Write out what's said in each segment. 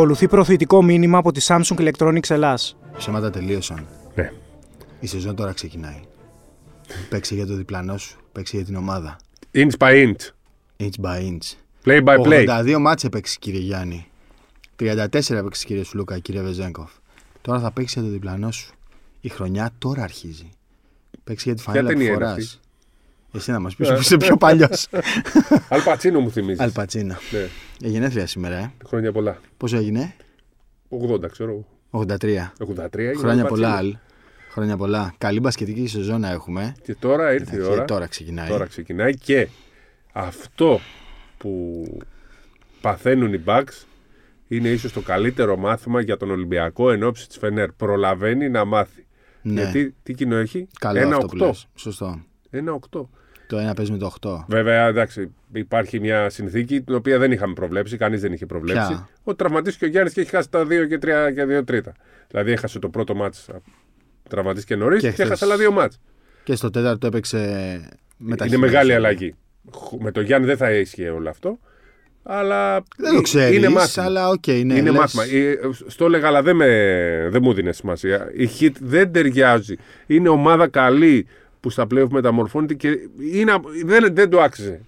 Ακολουθεί προθετικό μήνυμα από τη Samsung Electronics Ελλάς. Ψέματα τελείωσαν. Ναι. Η σεζόν τώρα ξεκινάει. Παίξε για το διπλανό σου. Παίξε για την ομάδα. Inch by inch. Inch by inch. Play by play. 82 μάτσε έπαιξε κύριε Γιάννη. 34 έπαιξε κύριε Σουλούκα, κύριε Βεζέγκοφ. Τώρα θα παίξεις για το διπλανό σου. Η χρονιά τώρα αρχίζει. Παίξει για τη Ποια φανέλα που ταινία είναι φοράς. αυτή; Εσύ να μας πεις που είσαι πιο παλιός. Αλπατσίνο μου θυμίζεις. Αλπατσίνα. Ναι. Ε, γενέθλια σήμερα, ε. Χρόνια πολλά. Πόσο έγινε, 80 ξέρω. 83. 83 έγινε Χρόνια Αλ πολλά, Πατσίνο. Αλ. Χρόνια πολλά. Καλή μπασκετική σεζόν να έχουμε. Και τώρα ήρθε η Και ώρα. τώρα ξεκινάει. Τώρα ξεκινάει και αυτό που παθαίνουν οι Bucks είναι ίσως το καλύτερο μάθημα για τον Ολυμπιακό εν ώψη της Φενέρ. Προλαβαίνει να μάθει. Ναι. Γιατί τι κοινό έχει; Καλό ένα αυτό που 8. λες. Σωστό. Ένα 8. Το ένα παίζει με το 8. Βέβαια, εντάξει, υπάρχει μια συνθήκη την οποία δεν είχαμε προβλέψει, κανείς δεν είχε προβλέψει. Ποια; Ότι τραυματίστηκε ο Γιάννης και έχει χάσει τα 2 και 3 και 2 τρίτα. Δηλαδή έχασε το πρώτο ματς τραυματίστηκε νωρίς και, Και χθες. έχασε άλλα δύο ματς. Και στο τέταρτο έπαιξε μετά. Είναι μεγάλη αλλαγή. Με το Γιάννη δεν θα ίσχυε όλο αυτό. Αλλά Δεν το ε, ξέρεις, είναι μάθημα. αλλά οκ, ναι, είναι λες- μάθημα. Ε, Στο έλεγα, αλλά δεν, με, δεν μου δίνει σημασία. Η Heat δεν ταιριάζει. Είναι ομάδα καλή που στα playoff μεταμορφώνεται και είναι, δεν, δεν το άξιζε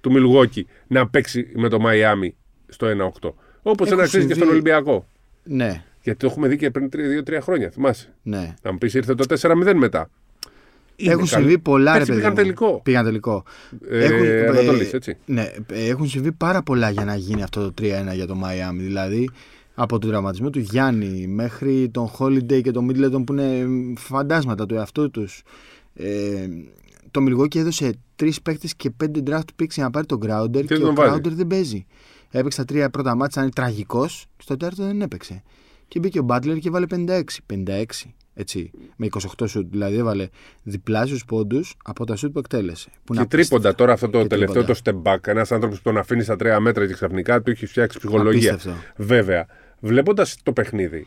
του Μιλγόκι να παίξει με το Μαϊάμι στο 1-8. Όπως δεν Έχουν αξίζει και στον συμβεί- Ολυμπιακό. Ναι, Γιατί το έχουμε δει και πριν 2-3 χρόνια, θυμάσαι. ναι. Να μου πεις ήρθε το 4-0 μετά. Είναι Έχουν καλή. συμβεί πολλά ρε Πέρσι παιδί. πήγαν μου. τελικό. Πήγαν τελικό. Ε, Ανατολής, έτσι. Ναι, ε, έχουν συμβεί πάρα πολλά για να γίνει αυτό το 3-1 για το Μαϊάμι. Δηλαδή, από τον τραυματισμό του Γιάννη μέχρι τον Holiday και τον Middleton που είναι μ, φαντάσματα του εαυτού τους. Ε, το Μιλγόκι έδωσε τρεις παίκτες και πέντε draft picks για να πάρει τον Grounder και, δεν ο τον βάζει. Grounder δεν παίζει. Έπαιξε τα τρία πρώτα μάτια, ήταν τραγικός και στο τέταρτο δεν έπαιξε. Και μπήκε ο Butler και βάλε 56. 56. Έτσι, με 28 σουτ. Δηλαδή έβαλε διπλάσιους πόντους από τα σουτ που εκτέλεσε. Που Και είναι τρίποντα τώρα αυτό το Και τελευταίο το τρίποντα. step back. Ένας άνθρωπος που τον αφήνει στα τρία μέτρα και ξαφνικά του έχει φτιάξει ψυχολογία. Απίστευτο. Βέβαια, βλέποντας το παιχνίδι,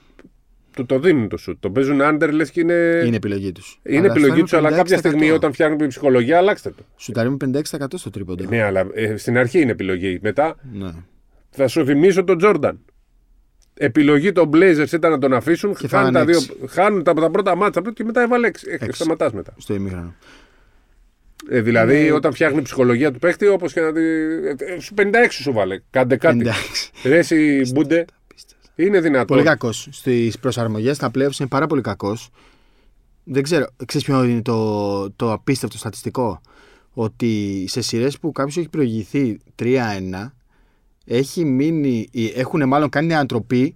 του το δίνουν το σουτ. Το παίζουν under, λες και είναι. Είναι επιλογή τους. είναι επιλογή τους, αλλά κάποια στιγμή όταν φτιάχνουν την ψυχολογία, αλλάξτε το. Σουτάρει με 56% στο τρίποντο. Ναι, αλλά ε, στην αρχή είναι επιλογή. Μετά Ναι. θα σου θυμίσω τον Τζόρνταν. Επιλογή των Blazers ήταν να τον αφήσουν. Και χάνουν, φάγανε τα δύο, έξι. χάνουν τα, τα πρώτα μάτσα και μετά έβαλε 6. Έξι. Σταματάς μετά. Στο ημίχρονο. Ε, δηλαδή, Είναι- όταν φτιάχνει η ψυχολογία του παίχτη, όπως και να. τη- ε, ε, Σου 56 σου βάλε. Κάντε κάτι. 56. Ρε εσύ Μπούντε, είναι δυνατόν. Πολύ κακός. Στις προσαρμογές στα playoffs είναι πάρα πολύ κακός. Δεν ξέρω. Ξέρεις ποιο είναι το, το απίστευτο στατιστικό; Ότι σε σειρές που κάποιος έχει προηγηθεί 3-1, έχει μείνει, ή έχουν μάλλον κάνει ανατροπή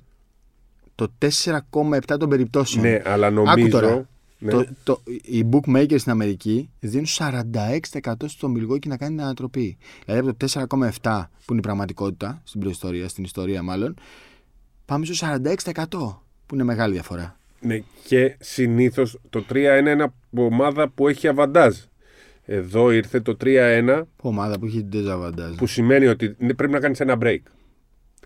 το 4,7 των περιπτώσεων. Ναι, αλλά Άκου νομίζω. τώρα. ναι. Το, το, οι bookmakers στην Αμερική δίνουν 46% στο Milwaukee να κάνει την ανατροπή. Δηλαδή από το 4,7 που είναι η πραγματικότητα στην προϊστορία, στην ιστορία μάλλον, πάμε στο 46% που είναι μεγάλη διαφορά. Ναι, και συνήθως το 3-1 είναι από ομάδα που έχει αβαντάζ. Εδώ ήρθε το 3-1 Ομάδα που έχει desavantage. που σημαίνει ότι ναι, πρέπει να κάνεις ένα break.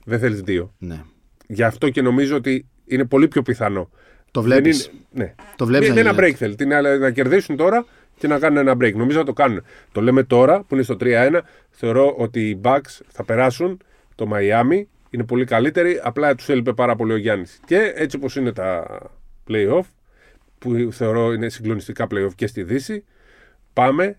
Δεν θέλεις δύο. Ναι. Γι' αυτό και νομίζω ότι είναι πολύ πιο πιθανό. Το Δεν βλέπεις. είναι- ναι. Το βλέπεις Είναι να ένα γίνεται. break θέλει. Τι να, να κερδίσουν τώρα και να κάνουν ένα break. Νομίζω να το κάνουν. Το λέμε τώρα που είναι στο 3-1. Θεωρώ ότι οι Bucks θα περάσουν το Miami. Είναι πολύ καλύτεροι. Απλά τους έλειπε πάρα πολύ ο Γιάννης. Και έτσι όπως είναι τα playoff, που θεωρώ είναι συγκλονιστικά playoff και στη Δύση, πάμε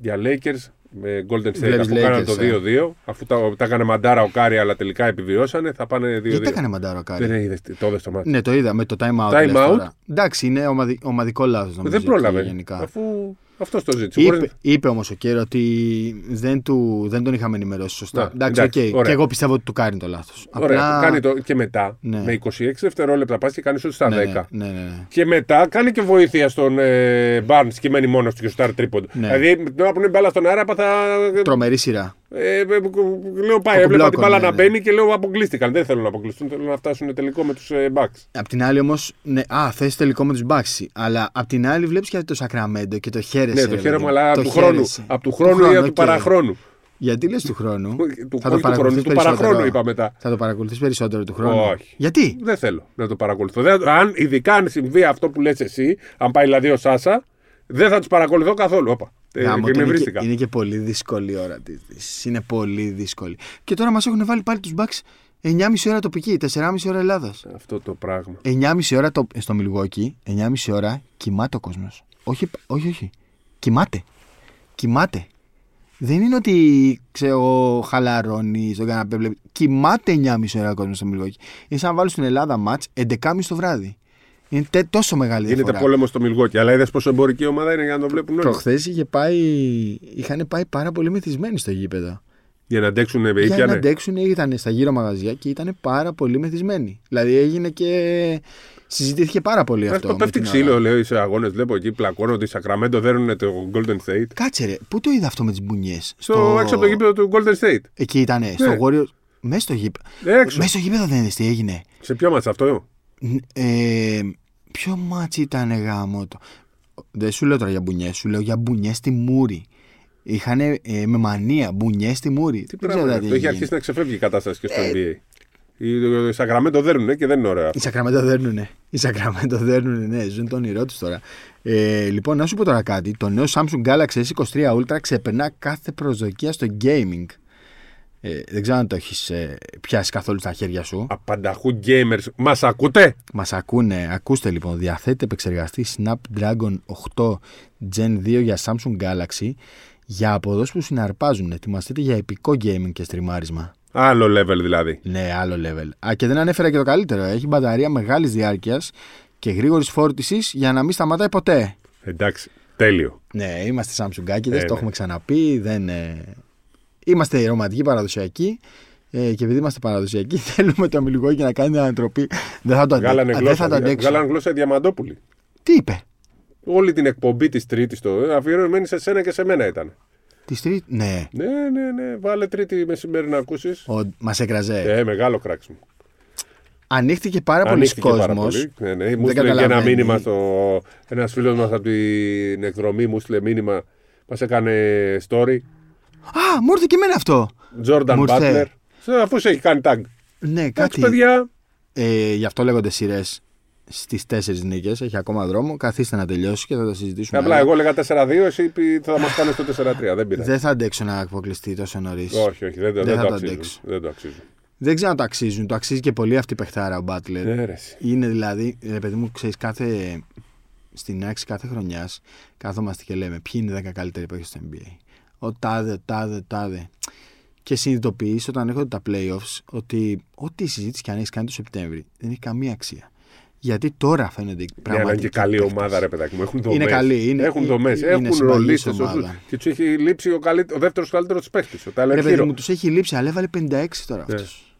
για Lakers με Golden State. Βλέπεις Αφού κάνανε Lakers, το ε. 2-2, αφού τα, τα έκανε μαντάρα ο Κάρι, αλλά τελικά επιβιώσανε, θα πάνε 2-2. Γιατί έκανε μαντάρα ο Κάρι. Δεν είδες, το είδες το ματς. Ναι, το είδα με το time out. Time λες out. τώρα. Εντάξει, είναι ομαδι... ομαδικό λάθος. Δεν πρόλαβε. Αφού αυτός το ζήτησε. Είπε, Μπορεί- είπε όμως ο Κερ ότι δεν, του, δεν τον είχαμε ενημερώσει σωστά. Να, εντάξει, εντάξει, οκ. ωραία. Και εγώ πιστεύω ότι του κάνει το λάθος. Ωραία, κάνει το και μετά. Ναι. Με 26 δευτερόλεπτα πας και κάνεις ό,τι στα ναι, 10. ναι, ναι, ναι, ναι. Και μετά κάνει και βοήθεια στον ε, Barnes και μένει μόνος του και σουτάρει τρίποντο. Ναι. Δηλαδή, την ώρα που είναι η μπάλα στον αέρα, έπαθα. Τρομερή σειρά. Ε, ε, λέω πάει, Το έβλεπα κουμπλόκο, την μπάλα ναι, να ναι. μπαίνει και λέω αποκλείστηκαν. Δεν θέλουν να αποκλειστούν, θέλουν να φτάσουν τελικό με τους ε, Bucks. Απ' την άλλη όμως, ναι, α, θες τελικό με τους Bucks. Αλλά απ' την άλλη βλέπεις και το Σακραμέντο και το χαίρεσαι. Ναι, το ρε χαίρομαι, παιδί μου. αλλά Το του χρόνου. χαίρεσαι. Από του χρόνου ή από του οκ. παραχρόνου. Γιατί λες του χρόνου; Του, θα το όχι του χρόνου, παρακολουθείς του παραχρόνου περισσότερο. είπα μετά. Θα το παρακολουθείς περισσότερο του χρόνου. Όχι. Γιατί; Δεν θέλω να το παρακολουθώ. Δεν, αν, ειδικά αν συμβεί αυτό που λες εσύ, αν πάει δηλαδή ο Σάσα, δεν θα τους παρακολουθώ καθόλου. Όπα. Ε, Γαμώ, και το με είναι, και, βρίστηκα. είναι και πολύ δύσκολη η ώρα της. Είναι πολύ δύσκολη. Και τώρα μας έχουν βάλει πάλι τους Bucks 9,5 ώρα τοπική, 4,5 ώρα Ελλάδας. Αυτό το πράγμα. 9,5 ώρα το, στο Μιλγόκι, 9,5 ώρα κοιμάται ο κόσμος. Όχι, όχι, όχι. Κοιμάται. Κοιμάται. Δεν είναι ότι ξέρω εγώ, χαλαρώνει στον καναπέ. βλέπει. Κοιμάται 9,5 ώρα ο κόσμος στο Μιλγόκι. Είναι σαν να βάλω στην Ελλάδα ματ 11.30 το βράδυ. Είναι τε- τόσο μεγάλη Γίνεται διαφορά. πόλεμο στο Μιλγόκι. Αλλά είδες πόσο εμπορική ομάδα είναι για να το βλέπουν όλοι. Προχθές είχε πάει. Είχαν πάει πάρα πολύ μεθυσμένοι στο γήπεδο. Για να αντέξουν ε, Για να πιάνε. αντέξουν ήταν στα γύρω μαγαζιά και ήταν πάρα πολύ μεθυσμένοι. Δηλαδή έγινε και. Συζητήθηκε πάρα πολύ αυτό. Αυτό με πέφτει την ξύλο, ώρα. λέω σε αγώνες. Βλέπω εκεί πλακώνονται. Οι Sacramento δέρνουν το Golden State. Κάτσε ρε, πού το είδα αυτό με τις μπουνιές; Στο, Έξω από το γήπεδο του Golden State. Εκεί ήταν, στο Warriors. Μέσα στο γήπεδο. Έξω. Μέσα στο γήπεδο δεν είδες τι έγινε. Σε ποιο μάτσα αυτό; Ν- Ε, ποιο ματς ήταν γαμώτο; Δεν σου λέω τώρα για μπουνιές, σου λέω για μπουνιές στη μούρη. Είχαν με μανία μπουνιές στη μούρη. Τι Δεν πράγμα ξέρω είναι τι αυτό. Έχει έγινε. αρχίσει να ξεφεύγει η κατάσταση και στο Ε, NBA. Οι οι Sacramento δέρνουν και δεν είναι ωραία. Οι Σακραμέντο δέρνουνε. Οι Σακραμέντο δέρνουνε, ναι, ζουν το όνειρό τους τώρα. Ε, λοιπόν, να σου πω τώρα κάτι. Το νέο Samsung Galaxy S23 Ultra ξεπερνά κάθε προσδοκία στο gaming. Ε, δεν ξέρω αν το έχεις πιάσει καθόλου στα χέρια σου. Απανταχού gamers. Μας ακούτε; Μας ακούνε, ακούστε λοιπόν. Διαθέτει επεξεργαστή Snapdragon 8 Gen 2 για Samsung Galaxy για αποδόσεις που συναρπάζουν. Ετοιμαστείτε για επικό gaming και στριμάρισμα. Άλλο level δηλαδή. Ναι, άλλο level. Α, και δεν ανέφερα και το καλύτερο. Έχει μπαταρία μεγάλης διάρκειας και γρήγορης φόρτισης για να μην σταματάει ποτέ. Εντάξει. Τέλειο. Ναι, είμαστε Samsung Άκηδες, Ε, το ναι. έχουμε ξαναπεί. Δεν, ε, Είμαστε ρομαντικοί παραδοσιακοί. Ε, και επειδή είμαστε παραδοσιακοί, θέλουμε το μιλουγόκι να κάνει την ανατροπή. Δεν θα το, αντε... Γάλανε Α, δεν γλώσσα. θα το αντέξω. Γάλανε γλώσσα η Διαμαντόπουλη. Τι είπε, Όλη την εκπομπή της Τρίτης το ε, αφιερωμένη σε σένα και σε μένα ήταν. της τρίτη. Ναι, Ναι, ναι, ναι. Βάλε Τρίτη μεσημέρι να ακούσεις. μας έκραζε. Ε, μεγάλο κράξιμο. Ανοίχτηκε πάρα πολλοί Ανοίχτηκε πάρα κόσμος. πολύ. Ναι, ναι. Μου Δεν στείλε και ένα καταλαβαίνει. μήνυμα στο. Ένας φίλος μας από την εκδρομή μου στείλε μήνυμα. Μας έκανε story. Α, μου ήρθε και εμένα αυτό. Jordan Μου ήρθε. Butler. Σε- Αφού σε έχει κάνει tag. Ναι, Εντάξει, κάτι. παιδιά. Ε, γι' αυτό λέγονται σειρές στις τέσσερις νίκες. Έχει ακόμα δρόμο. Καθίστε να τελειώσει και θα τα συζητήσουμε. Απλά άλλα. εγώ έλεγα 4-2, εσύ πει- θα μας πάνε στο 4-3. Δεν πειράζει. Δεν θα αντέξω να αποκλειστεί τόσο νωρίς. Όχι, όχι, δεν, δεν, Δεν θα το το αξίζουν. αντέξω. Δεν το αξίζουν. Δεν ξέρω αν το αξίζουν. Το αξίζει και πολύ αυτή η παιχτάρα ο Μπάτλερ. Ναι, ρε, εσύ. Είναι δηλαδή, ρε παιδί μου, ξέρεις, κάθε. Στην άξι κάθε χρονιάς κάθομαστε και λέμε ποιοι είναι οι 10 καλύτεροι παίκτε στο NBA. Ο τάδε, ο τάδε, ο τάδε. Και συνειδητοποιείς όταν έρχονται τα playoffs ότι ό,τι συζήτηση και αν έχεις κάνει το Σεπτέμβρη δεν έχει καμία αξία. Γιατί τώρα φαίνονται οι Ναι, αλλά είναι πραγματικοί και καλή παίκτες. ομάδα, ρε παιδάκι μου. Έχουν δομές. Είναι καλή, είναι- έχουν δομές. είναι Έχουν συμπαγής ρολίστες. ομάδα. Και τους έχει λείψει ο, καλύ... ο δεύτερος καλύτερος παίκτης. Ο Tyler Ρε παιδί Hero. μου, τους έχει λείψει, αλλά έβαλε 56 τώρα Ναι. αυτός.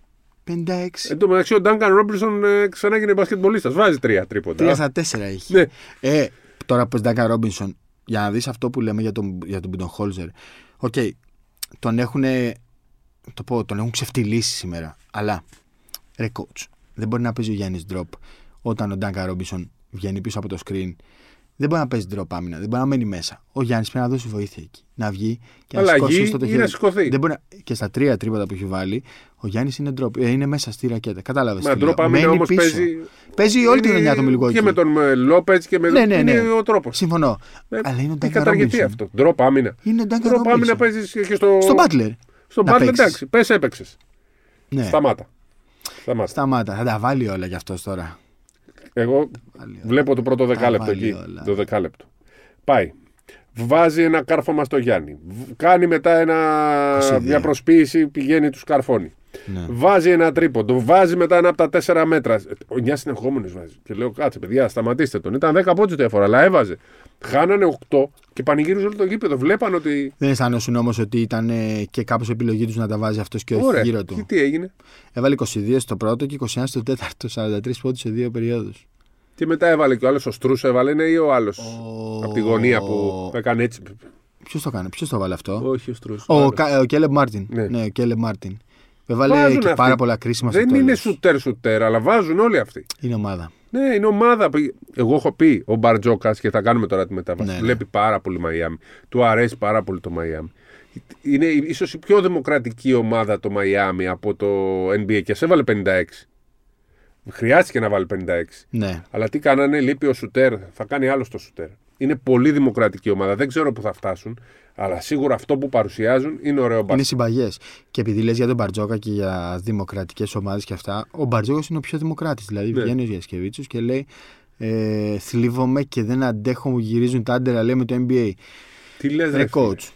56. Εν τω μεταξύ, ο Ντάγκαν Ρόμπινσον ε, ξανά έγινε μπασκετμπολίστας. Βάζει τρία τρίποντα. 3 στα 4 έχει. Ναι. Ε, τώρα που Ντάνκαν Ρόμπινσον, για να δεις αυτό που λέμε για τον, για τον Μπιντοχόλζερ. Οκ, τον έχουν. Το πω, τον έχουν ξεφτυλίσει σήμερα. Αλλά ρε coach, δεν μπορεί να παίζει ο Γιάννης drop όταν ο Ντάνκαν Ρόμπινσον βγαίνει πίσω από το screen. Δεν μπορεί να παίζει drop άμυνα, δεν μπορεί να μένει μέσα. Ο Γιάννης πρέπει να δώσει βοήθεια εκεί. Να βγει και να Αλλαγή σηκώσει στο ή να χέρι. σηκωθεί. Δεν μπορεί να... Και στα τρία τρίποντα που έχει βάλει, ο Γιάννης είναι, drop, ε, είναι μέσα στη ρακέτα. Κατάλαβες. Μα drop άμυνα όμως παίζει. Παίζει όλη τη είναι χρονιά το Μιλγόκι. Και με τον Λόπετς και με Ναι, ναι, Είναι ναι. ο τρόπος. Συμφωνώ. Αλλά είναι ο Έχει Ντάκα καταργηθεί Ρόμπινσον. αυτό; Ντρόπ άμυνα. Είναι ο Ντάκα Ντρόπ άμυνα Ρόμπινσον. παίζεις και στο. Στον Μπάτλερ. Στον να Μπάτλερ, παίξεις. εντάξει. Πες έπαιξες. Ναι. Σταμάτα. Σταμάτα. Σταμάτα. Θα τα βάλει όλα γι' αυτός τώρα. Εγώ Βάλει όλα. βλέπω το πρώτο δεκάλεπτο βάλει εκεί. όλα. Το δεκάλεπτο. Πάει. Βάζει ένα κάρφωμα στο Γιάννη. Β- Κάνει μετά ένα, 22. μια προσποίηση, πηγαίνει τους καρφώνει. Ναι. Βάζει ένα τρίποντο. Βάζει μετά ένα από τα τέσσερα μέτρα. Ο 9 συνεχόμενο βάζει. Και λέω κάτσε, παιδιά, σταματήστε τον. Ήταν 10 πόντους διαφορά, αλλά έβαζε. Χάνανε 8 και πανηγύριζε όλο το γήπεδο. Βλέπαν ότι. Δεν αισθάνεσαι όμως ότι ήταν ε, και κάπως επιλογή τους να τα βάζει αυτός και όχι Ωραία. γύρω Και του. τι έγινε; Έβαλε 22 στο πρώτο και 21 στο τέταρτο. 43 πόντους σε δύο περιόδους. Και μετά έβαλε και ο άλλος ο Στρούς έβαλε, είναι ή ο άλλος; Ο- Από τη γωνία που έκανε έτσι. Ποιος το έκανε, ποιος το βάλε αυτό; Όχι ο Στρούς. Ο, Κα- ο Κέιλεμπ Μάρτιν. Ναι. Ναι, ο Κέιλεμπ Μάρτιν. Έβαλε Βάζουν και αυτοί. πάρα πολλά κρίσιμα στο Δεν είναι τέλος. σουτέρ σουτέρ, αλλά βάζουν όλοι αυτοί. Είναι ομάδα. Ναι, είναι ομάδα. που- Εγώ έχω πει ο Μπαρτζόκας και θα κάνουμε τώρα τη μετάβαση. Ναι, ναι. Βλέπει πάρα πολύ Μαϊάμι. Του αρέσει πάρα πολύ το Μαϊάμι. Είναι ίσως η πιο δημοκρατική ομάδα το Μαϊάμι από το NBA και σε έβαλε 56. Χρειάστηκε να βάλει 56. Ναι. Αλλά τι κάνανε, λείπει ο Σουτέρ, θα κάνει άλλο το Σουτέρ. Είναι πολύ δημοκρατική ομάδα. Δεν ξέρω πού θα φτάσουν. Αλλά σίγουρα αυτό που παρουσιάζουν είναι ωραίο Είναι μπάσκετ. συμπαγές. Και επειδή λες για τον Μπαρτζόκα και για δημοκρατικές ομάδες και αυτά, ο Μπαρτζόκας είναι ο πιο δημοκράτης. Δηλαδή Ναι. βγαίνει ο Γιασκεβίτσιος και λέει ε, Θλίβομαι και δεν αντέχω μου γυρίζουν τα άντερα, λέει με το NBA. Τι λες, Ρε coach,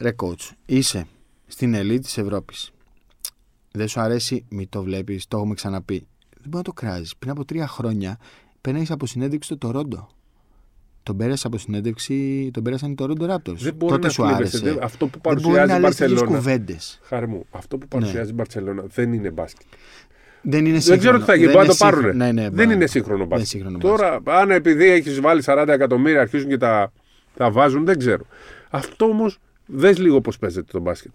ρε coach, είσαι στην ελίτ της Ευρώπης. Δεν σου αρέσει, μη το βλέπεις, το έχουμε ξαναπεί. Δεν μπορεί να το κράζεις. Πριν από τρία χρόνια παίρνει από συνέντευξη στο Τορόντο. Τον πέρασε από συνέντευξη, τον πέρασαν οι Toronto Raptors. Δεν μπορεί Τότε να σου κλείβεσαι. άρεσε. Δεν- αυτό που Δεν μπορεί παρουσιάζει να η λες τέτοιες Μπαρσελόνα. κουβέντες. Χάρη μου, αυτό που παρουσιάζει η Μπαρσελόνα δεν είναι μπάσκετ. Δεν είναι Δεν σύγχρονο. ξέρω τι θα γίνει. Δεν Μπορεί να το είναι πάρουν. σύγχρονο. Ναι, ναι, δεν μπα- είναι σύγχρονο δεν είναι μπάσκετ. σύγχρονο Τώρα, αν επειδή έχεις βάλει 40 εκατομμύρια, αρχίζουν και τα, τα βάζουν, δεν ξέρω. Αυτό όμως, δες λίγο πώς παίζεται το μπάσκετ.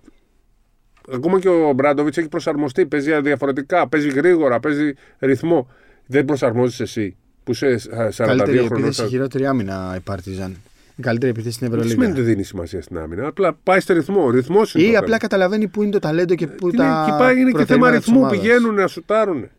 Ακόμα και ο Μπράντοβιτς έχει προσαρμοστεί. Παίζει διαφορετικά, παίζει γρήγορα, παίζει ρυθμό. Δεν προσαρμόζεις εσύ που είσαι 42 Καλύτερη χρονών. επίθεση, η χειρότερη άμυνα η Παρτιζάν. Η καλύτερη επίθεση στην Δεν σημαίνει ότι Ευρωλίγα. δεν δίνει σημασία στην άμυνα. Απλά πάει στο ρυθμό. Ρυθμός είναι. Ή το απλά θέμα. καταλαβαίνει πού είναι το ταλέντο και πού Είναι, τα. εκεί πάει, είναι και θέμα προθέρματα της ρυθμού. ομάδας. Πηγαίνουν να σουτάρουν.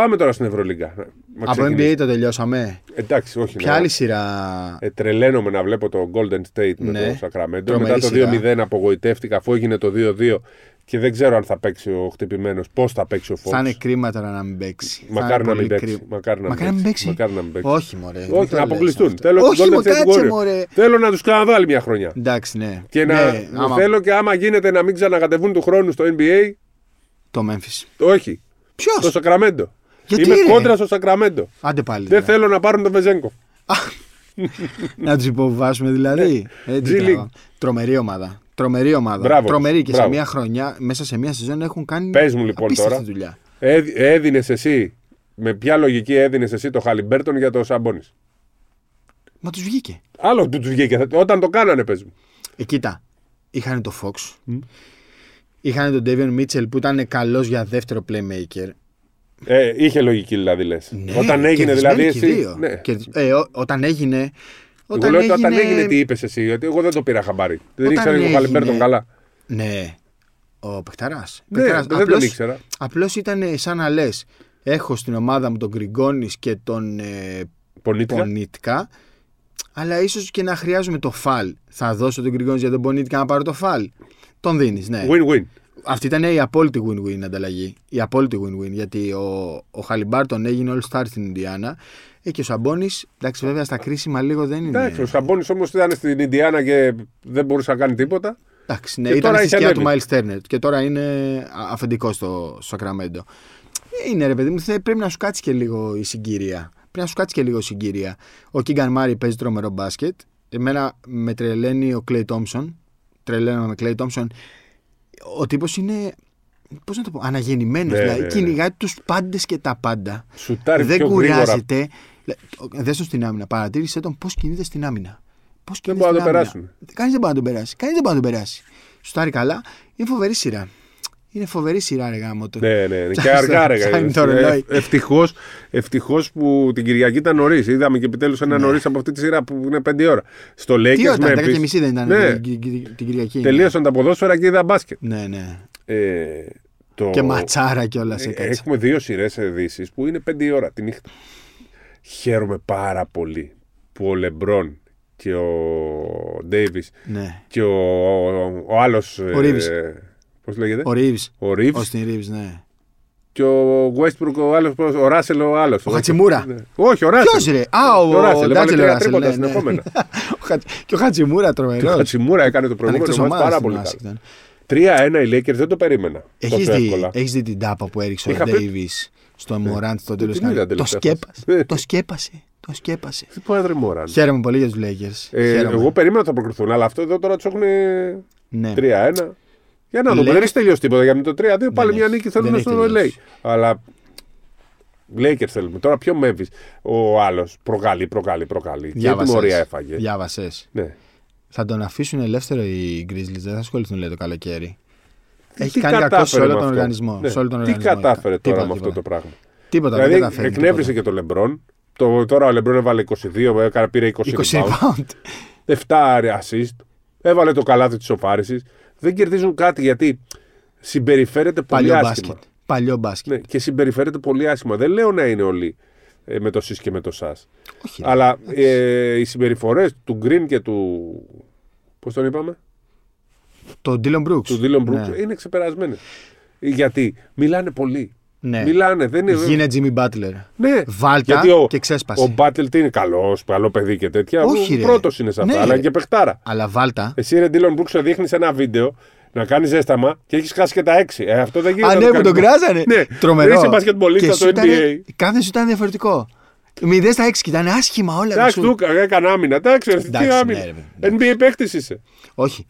Πάμε τώρα στην Ευρωλίγκα. Να Από ξεκινήσουμε. NBA το τελειώσαμε. Εντάξει, όχι. Ποια να- άλλη σειρά; Ε, τρελαίνομαι να βλέπω το Golden State με Ναι. το Sacramento. Τρομερή Μετά το σειρά. 2-0 απογοητεύτηκα αφού έγινε το 2-2 και δεν ξέρω αν θα παίξει ο χτυπημένος, πώς θα παίξει ο Fox. Θα είναι κρίμα τώρα να μην παίξει. Θα Μακάρι είναι να μην πολύ παίξει. κρίμα. Μακάρι να Μακάρι να μην παίξει. Μακάρι να μην παίξει. Όχι, μωρέ. μην Όχι, το να λες αποκλειστούν. αυτό. Θέλω Όχι, τον μου Golden State κάτσε, Warriors. μωρέ. Θέλω να τους ξαναδάλει μια χρονιά. Εντάξει, ναι. Και να Ναι, άμα- θέλω και άμα γίνεται να μην ξανακατεβούν του χρόνου στο NBA, Το Memphis. όχι. Ποιος; Το Σακραμέντο. Γιατί, Είμαι ρε; κόντρα στο Σακραμέντο. Άντε πάλι. Δεν τώρα. θέλω να πάρουν τον Βεζέγκο. Να τους υποβάσουμε δηλαδή. Έτσι, G League. τραβά. Τρομερή ομάδα. Τρομερή ομάδα. Μπράβο Τρομερή και σε μπράβο. μια χρονιά, μέσα σε μια σεζόν έχουν κάνει. Πες μου, λοιπόν, απίστευτη τώρα. δουλειά. Έδινες εσύ, με ποια λογική έδινες εσύ το Χαλιμπέρτον για το Σαμπόνις; Μα τους βγήκε. Άλλο που τους βγήκε. θα- Όταν το κάνανε, πες μου. Ε, κοίτα. Είχαν το Fox. Είχαν τον Davion Mitchell που ήταν καλός για δεύτερο playmaker. Ε, είχε λογική δηλαδή λες. Ναι, όταν έγινε δηλαδή κερδισμένοι και οι εσύ. δύο. Ναι. Κερδι- ε, ό- όταν έγινε. Εγώ Όταν λέω έγινε... ότι όταν έγινε τι είπες εσύ, γιατί εγώ δεν το πήρα χαμπάρι. Δεν Όταν ήξερα και τον έγινε- Χαλιμπέρτον καλά. Ναι. Ο παιχταράς. Ναι, δεν τον ήξερα. Απλώς ήταν σαν να λες: Έχω στην ομάδα μου τον Γκριγκόνης και τον ε, Πονίτκα. Πονίτκα. Αλλά ίσως και να χρειάζομαι τον Φαλ. Θα δώσω τον Γκριγκόνης για τον Πονίτκα να πάρω τον Φαλ. Τον δίνεις, ναι. Win-win. Αυτή ήταν η απόλυτη win-win ανταλλαγή. Η απόλυτη win-win. Γιατί ο, ο Χαλιμπέρτον έγινε All Star στην Ινδιάνα. Ε, και ο Σαμπόνι, εντάξει, βέβαια στα κρίσιμα λίγο δεν είναι. Εντάξει, ο Σαμπόνι όμως ήταν στην Ινδιάνα και δεν μπορούσε να κάνει τίποτα. Εντάξει, ναι, Και ήταν τώρα στη έχει σκιά του ανέβει. Miles Turner και τώρα είναι αφεντικός στο Σακραμέντο. Είναι ρε παιδί μου, θε- πρέπει να σου κάτσει και λίγο η συγκυρία. Πρέπει να σου κάτσει και λίγο η συγκυρία. Ο Κίγκαν Μάρι παίζει τρομερό μπάσκετ. Εμένα με τρελαίνει ο Κλέι Τόμψον. Τρελαίνω με Κλέι Τόμψον. Ο τύπος είναι. Πώς να το πω, αναγεννημένος. Ναι, δηλαδή ναι, ναι. κυνηγάει τους πάντες και τα πάντα. Σουτάρει δεν πιο γρήγορα. κουράζεται. Δες το στην άμυνα. Παρατήρησε τον πώς κινείται στην άμυνα. Πώς Δεν μπορεί να το περάσουν. Κανείς δεν μπορεί να τον περάσει. Κανείς δεν μπορεί να τον περάσει. Σουτάρει καλά. Είναι φοβερή σειρά. Είναι φοβερή σειρά, ρε γάμο το. Ναι, ναι, ναι. Και Ψάχνει αργά, το- ρε. ψάχνει το ρολόι. Ευτυχώς ευτυχώς που την Κυριακή ήταν νωρίς. Είδαμε και επιτέλους ένα νωρίς από αυτή τη σειρά που είναι 5 ώρα. Στο Ναι. Τι Lakers ώρα ήταν, 10 και Memphis. μισή δεν ήταν Ναι. την, την- την Κυριακή. Τελείωσαν τα ποδόσφαιρα και είδα μπάσκετ. Ναι, ναι. Ε, το... Και ματσάρα κιόλας Ε, έκατσε. Έχουμε δύο σειρές ειδήσεις που είναι 5 ώρα τη νύχτα. Χαίρομαι πάρα πολύ που ο Λεμπρόν και ο Ντέιβις Ναι. και ο, ο, ο άλλος. Ο Reeves. Πώς λέγεται; Ο Ρίβ. Ο Reeves Ο Στην Ρίβ, ναι. και ο Westbrook, ο άλλος. Ο Ράσελ, ο άλλος. Ο Χατσιμούρα. Όχι, ο Ράσελ. Ποιος ρε; Α, ο, Ο Ράσελ, έβαλε Ντάτσελ τρία Ράσελ. τρίποτα Ναι, ναι. συνεχόμενα. Ο Χατ- Και ο Χατσιμούρα Και ο τρομερό. Χατσιμούρα έκανε το προηγούμενο μάτς πάρα πολύ καλό. 3-1 οι Lakers δεν το περίμενα. Έχεις τόσο δει, εύκολα. έχεις δει την τάπα που έριξε Είχα ο πει- Ντέιβι στο Μωράντ στο τέλος. την είδα Το τελευταία σκέπασε. φάση. Το σκέπασε. Το σκέπασε. Τι πω, άντρε Μωράν. Χαίρομαι πολύ για τους Lakers. Ε, Χαίρομαι. εγώ περίμενα ότι θα προκριθούν, αλλά αυτό εδώ τώρα τους έχουν Ναι. 3-1. Για να Οι δούμε, Lakers- δεν έχει τελειώσει τίποτα. Για με το 3-2 πάλι έχει. μια νίκη θέλουν Δεν στο έχει LA. τελειώσει. Αλλά Lakers θέλουμε. Τώρα πιο Memphis; Ο άλλος προκαλεί, προκαλεί, προκαλεί. Και τιμωρία έφαγε. Διάβασες; Ναι. Θα τον αφήσουν ελεύθερο οι Grizzlies. Δεν θα ασχοληθούν λέει το καλοκαίρι. Έχει Τι κάνει κακό κατάφερε σε όλο με τον αυτό; οργανισμό. Ναι. Σε όλο τον Τι οργανισμό. κατάφερε τώρα Τίποτα, με αυτό τίποτα. το πράγμα; Τίποτα. δεν Δηλαδή καταφέρει εκνεύρισε τίποτα. και το Λεμπρόν. Το, τώρα ο Λεμπρόν έβαλε 22, έκανε, πήρε 20, 20 rebound. rebound. 7 assist. Έβαλε το καλάθι της σοφάριση. Δεν κερδίζουν κάτι γιατί συμπεριφέρεται πολύ Παλιό άσχημα. μπάσκετ. Παλιό μπάσκετ. Ναι, και συμπεριφέρεται πολύ άσχημα. Δεν λέω να είναι όλοι ε, με το ΣΥΣ και με το ΣΑΣ. Όχι, ρε. Αλλά ε, οι συμπεριφορές του Green και του. Πώς τον είπαμε; Το Dylan Brooks. Του Dylan Brooks Ναι. είναι ξεπερασμένες. Γιατί μιλάνε πολύ. Ναι. Μιλάνε, δεν είναι. Γίνε Jimmy Butler. Ναι, Βάλτα γιατί ο, και ξέσπασε. Ο Μπάτλ τι είναι καλός, καλό παιδί και τέτοια. Όχι, ρε. Πρώτος είναι σε αυτά, Ναι, αλλά ρε. και παιχτάρα. Αλλά βάλτα. Εσύ ρε Ντίλον Μπρούξ δείχνεις ένα βίντεο να κάνεις ζέσταμα και έχεις χάσει και τα έξι. Ε, αυτό δεν γίνεται. Α, να ναι, το που τον κάνεις. κράζανε. Ναι, Τρομερό. Είσαι μπασκετμπολίστας Και στο σου ήταν- NBA. Κάθε σου ήταν διαφορετικό. 0 στα 6 και ήταν άσχημα όλα. Εντάξει, σου. του έκανα άμυνα. Εντάξει, ρε, τι Εντάξει, άμυνα. ναι, ρε, NBA παίχτη είσαι. Όχι,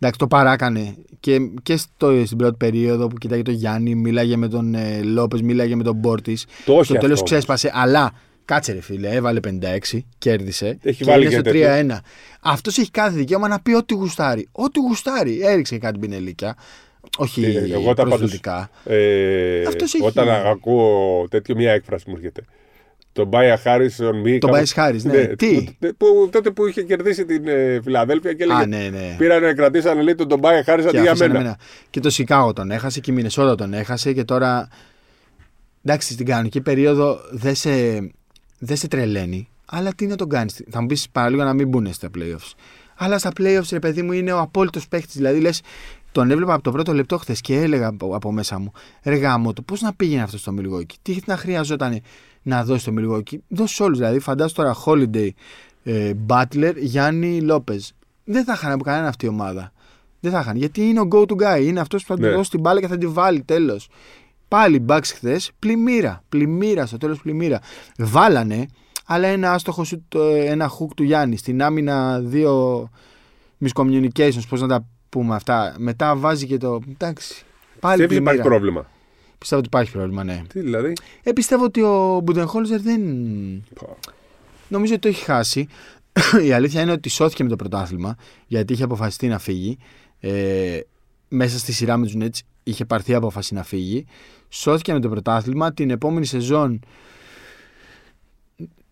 πρέπει να κερδίσει. Δηλαδή ο Jimmy Butler χθε. Εντάξει, το παράκανε και, και στο, στην πρώτη περίοδο που κοιτάγε τον Γιάννη, μίλαγε με τον ε, Λόπες, μίλαγε με τον Μπόρτη. Το όχι Στο τέλος αυτό ξέσπασε. Αλλά κάτσε ρε φίλε, έβαλε 56, κέρδισε. Έχει και βάλει είναι και στο τέτοιο. 3-1. Αυτός έχει κάθε δικαίωμα να πει ό,τι γουστάρει. Ό,τι γουστάρει. Έριξε κάτι πινελίκια. Όχι Ε, Εγώ όταν πάντως, προσβλητικά. ε, Αυτός έχει- Όταν ακούω τέτοιο, μια έκφραση μου έρχεται. Το Μπάια Χάρι on me. Το κάπως- Bias Harris, ναι. Τι; Που, που- τότε που είχε κερδίσει την ε, Φιλαδέλφια και έλεγε. Α, ναι, ναι. Πήρανε, κρατήσανε λέει τον Μπάια Χάρι αντί Και, για άφησαν μένα. εμένα. και το Σικάγο τον έχασε και η Μινεσότα τον έχασε και τώρα. Εντάξει, στην κανονική περίοδο δεν σε, δεν σε τρελαίνει. Αλλά τι να τον κάνεις. Θα μου πεις παραλίγο να μην μπουν στα playoffs. Αλλά στα playoffs, ρε παιδί μου, είναι ο απόλυτος παίχτη. Δηλαδή, λες, τον έβλεπα από το πρώτο λεπτό χθες και έλεγα από, από μέσα μου, ρε γάμο το, πώς να πήγαινε αυτό στο Μιλγόκι. Τι να χρειαζόταν να δώσει στο Μιλγόκι. Δώσει όλους. Δηλαδή, φαντάσου τώρα Holiday, ε, Butler, Γιάννη Λόπες. Δεν θα είχαν από κανένα αυτή η ομάδα. Δεν θα είχαν. Γιατί είναι ο go to guy. Είναι αυτός που θα Ναι. του δώσει την μπάλα και θα τη βάλει. Τέλος. Πάλι Bucks χθες. Πλημμύρα. Πλημμύρα. Στο τέλος πλημμύρα. Βάλανε, αλλά ένα άστοχο σου, το, ένα hook του Γιάννη. Στην άμυνα δύο miscommunications. Πώς να τα πούμε αυτά. Μετά βάζει και το. Εντάξει. Πάλι Πιστεύεις υπάρχει πλημμύρα. πρόβλημα; Πιστεύω ότι υπάρχει πρόβλημα, ναι. Τι δηλαδή; Ε, πιστεύω ότι ο Μπουντενχόλζερ δεν. Νομίζω ότι το έχει χάσει. Η αλήθεια είναι ότι σώθηκε με το πρωτάθλημα γιατί είχε αποφασιστεί να φύγει. Ε, μέσα στη σειρά με τους Nets είχε πάρθει απόφαση να φύγει. Σώθηκε με το πρωτάθλημα. Την επόμενη σεζόν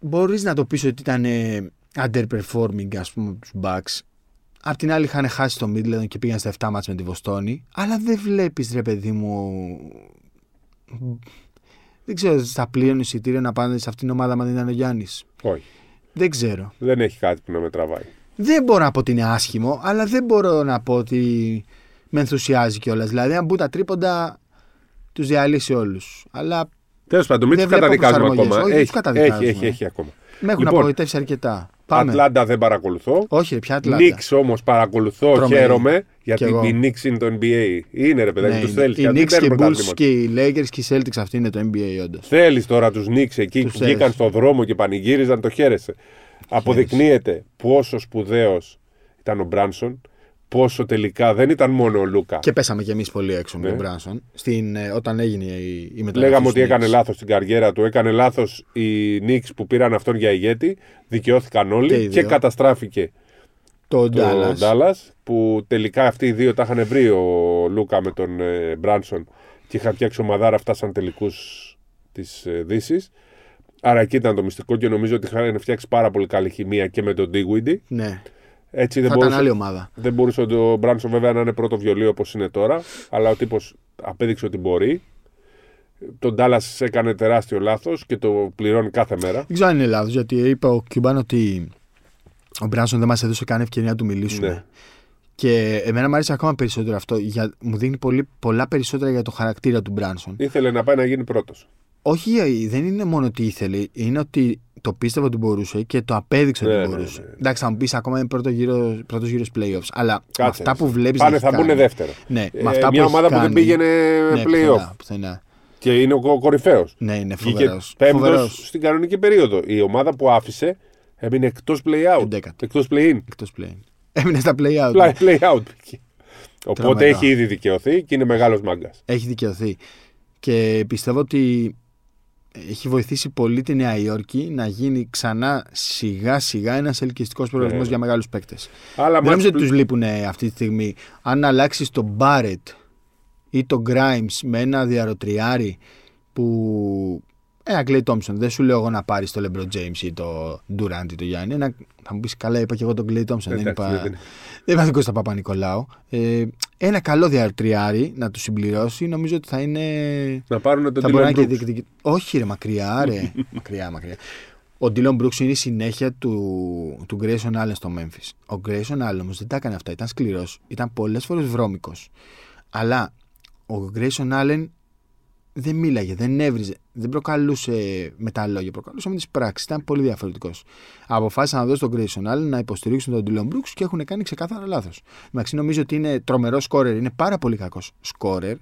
μπορείς να το πεις ότι ήταν ε, underperforming ας πούμε τους Bucks. Απ' την άλλη είχαν χάσει το Midland και πήγαν στα 7 μάτς με τη Βοστόνη. Αλλά δεν βλέπεις ρε παιδί μου δεν ξέρω, στα πλοίων εισιτήρια να πάνε σε αυτήν την ομάδα, μα δεν ήταν ο Γιάννης. Όχι. Δεν ξέρω. Δεν έχει κάτι που να με τραβάει. Δεν μπορώ να πω ότι είναι άσχημο, αλλά δεν μπορώ να πω ότι με ενθουσιάζει κιόλας. Δηλαδή, αν μπουν τα τρίποντα, τους διαλύσει όλους. Αλλά Τέλος πάντων, μην Δεν τους βλέπω καταδικάζουμε προσαρμογές. ακόμα. Όχι, δεν Έχει, τους καταδικάζουμε. έχει, έχει, έχει ακόμα. με έχουν Λοιπόν, απογοητεύσει αρκετά. Πάμε. Ατλάντα δεν παρακολουθώ. Όχι, ρε, ποια Ατλάντα; Νιξ όμως παρακολουθώ, Τρομερή. χαίρομαι. Κι Γιατί εγώ. η Νιξ είναι το NBA. Είναι ρε παιδάκι, Ναι, τους είναι. θέλει. Οι Knicks και οι Bulls και οι Lakers και οι Celtics αυτή είναι το NBA, όντως. Θέλεις τώρα τους Νιξ εκεί Τους που βγήκαν θέλεις. στον δρόμο και πανηγύριζαν, το χαίρεσαι. Αποδεικνύεται πόσο σπουδαίος ήταν ο Μπράνσον, πόσο τελικά δεν ήταν μόνο ο Λούκα. Και πέσαμε κι εμείς πολύ έξω με Ναι. τον Μπράνσον στην, ε, όταν έγινε η, η μεταγραφή. Λέγαμε στους ότι έκανε Knicks. λάθος στην καριέρα του. Έκανε λάθος οι Νίξ που πήραν αυτόν για ηγέτη. Δικαιώθηκαν Και όλοι οι και, δύο. καταστράφηκε Το το Dallas. Dallas. Που τελικά αυτοί οι δύο τα είχαν βρει ο Λούκα με τον ε, Μπράνσον και είχαν φτιάξει ομαδάρα. Φτάσαν τελικούς της ε, Δύσης. Άρα εκεί ήταν το μυστικό και νομίζω ότι είχαν φτιάξει πάρα πολύ καλή χημεία και με τον Dewey. Ναι, Έτσι δεν θα ήταν μπορούσε, άλλη ομάδα. δεν μπορούσε ο Μπράνσον βέβαια να είναι πρώτο βιολί όπως είναι τώρα, αλλά ο τύπος απέδειξε ότι μπορεί. Τον Ντάλλας έκανε τεράστιο λάθος και το πληρώνει κάθε μέρα. Δεν ξέρω αν είναι λάθος, γιατί είπε ο Κιουμπάν ότι ο Μπράνσον δεν μας έδωσε καν ευκαιρία να του μιλήσουμε. Ναι. Και εμένα μου άρεσε ακόμα περισσότερο αυτό. Για, μου δίνει πολύ, πολλά περισσότερα για το χαρακτήρα του Μπράνσον. Ήθελε να πάει να γίνει πρώτος. Όχι, ε, δεν είναι μόνο ότι ήθελε, είναι ότι το πίστευε ότι μπορούσε και το απέδειξε Ναι, ότι ναι, μπορούσε. ναι. Εντάξει, θα μου πεις ακόμα είναι πρώτο γύρο, πρώτος γύρος playoffs. Αλλά με Κάτσε. αυτά που βλέπεις. Πάνε, θα μπουν δεύτερο. Ναι, Ε, με αυτά μια που ομάδα έχει που δεν κάνει- πήγαινε ναι, playoff. πουθενά, πουθενά. Και είναι ο κορυφαίος. Ναι, είναι Βγήκε φοβερός. πέμπτος στην κανονική περίοδο. Η ομάδα που άφησε έμεινε εκτός play out. Εντέκατο. Εκτός play in. Εκτός play. Έμεινε στα play out. Play, play out. Οπότε Τρομερό. έχει ήδη δικαιωθεί και είναι μεγάλος μάγκας. Έχει δικαιωθεί. Και πιστεύω ότι έχει βοηθήσει πολύ τη Νέα Υόρκη να γίνει ξανά σιγά σιγά ένας ελκυστικός προορισμός Ναι. για μεγάλους παίκτες. Αλλά Δεν νομίζω μάτς ότι τους λείπουν αυτή τη στιγμή. Αν αλλάξει τον Μπάρετ ή τον Grimes με ένα διαρροτριάρι που. Ένα Clay Thompson. Δεν σου λέω εγώ να πάρεις το LeBron James ή το Durant ή το Γιάννη. Ένα... Θα μου πεις καλά, είπα και εγώ τον Clay Thompson. δεν Εντάξει, είπα, δεν δεν είναι. είπα τον Κώστα Παπα-Νικολάου. Ε, ένα καλό διαρτριάρι να τους συμπληρώσει, νομίζω ότι θα είναι. Να πάρουν τον θα μπορεί να Dylan είναι και Brooks. διεκδικη- Όχι, ρε, μακριά, ρε. μακριά, μακριά. Ο Ντίλον Μπρούξ είναι η συνέχεια του, του Grayson Allen στο Memphis. Ο Grayson Allen όμως δεν τα έκανε αυτά. Ήταν σκληρός. Ήταν πολλές φορές βρώμικος. Αλλά ο Grayson Allen δεν μίλαγε, δεν έβριζε, δεν προκαλούσε με τα λόγια, προκαλούσε με τις πράξεις. Ήταν πολύ διαφορετικός. Αποφάσισαν να δώσουν τον Grayson Allen να υποστηρίξουν τον Dylan Brooks και έχουν κάνει ξεκάθαρα λάθος. Εντάξει, νομίζω ότι είναι τρομερός σκόρερ, είναι πάρα πολύ κακός σκόρερ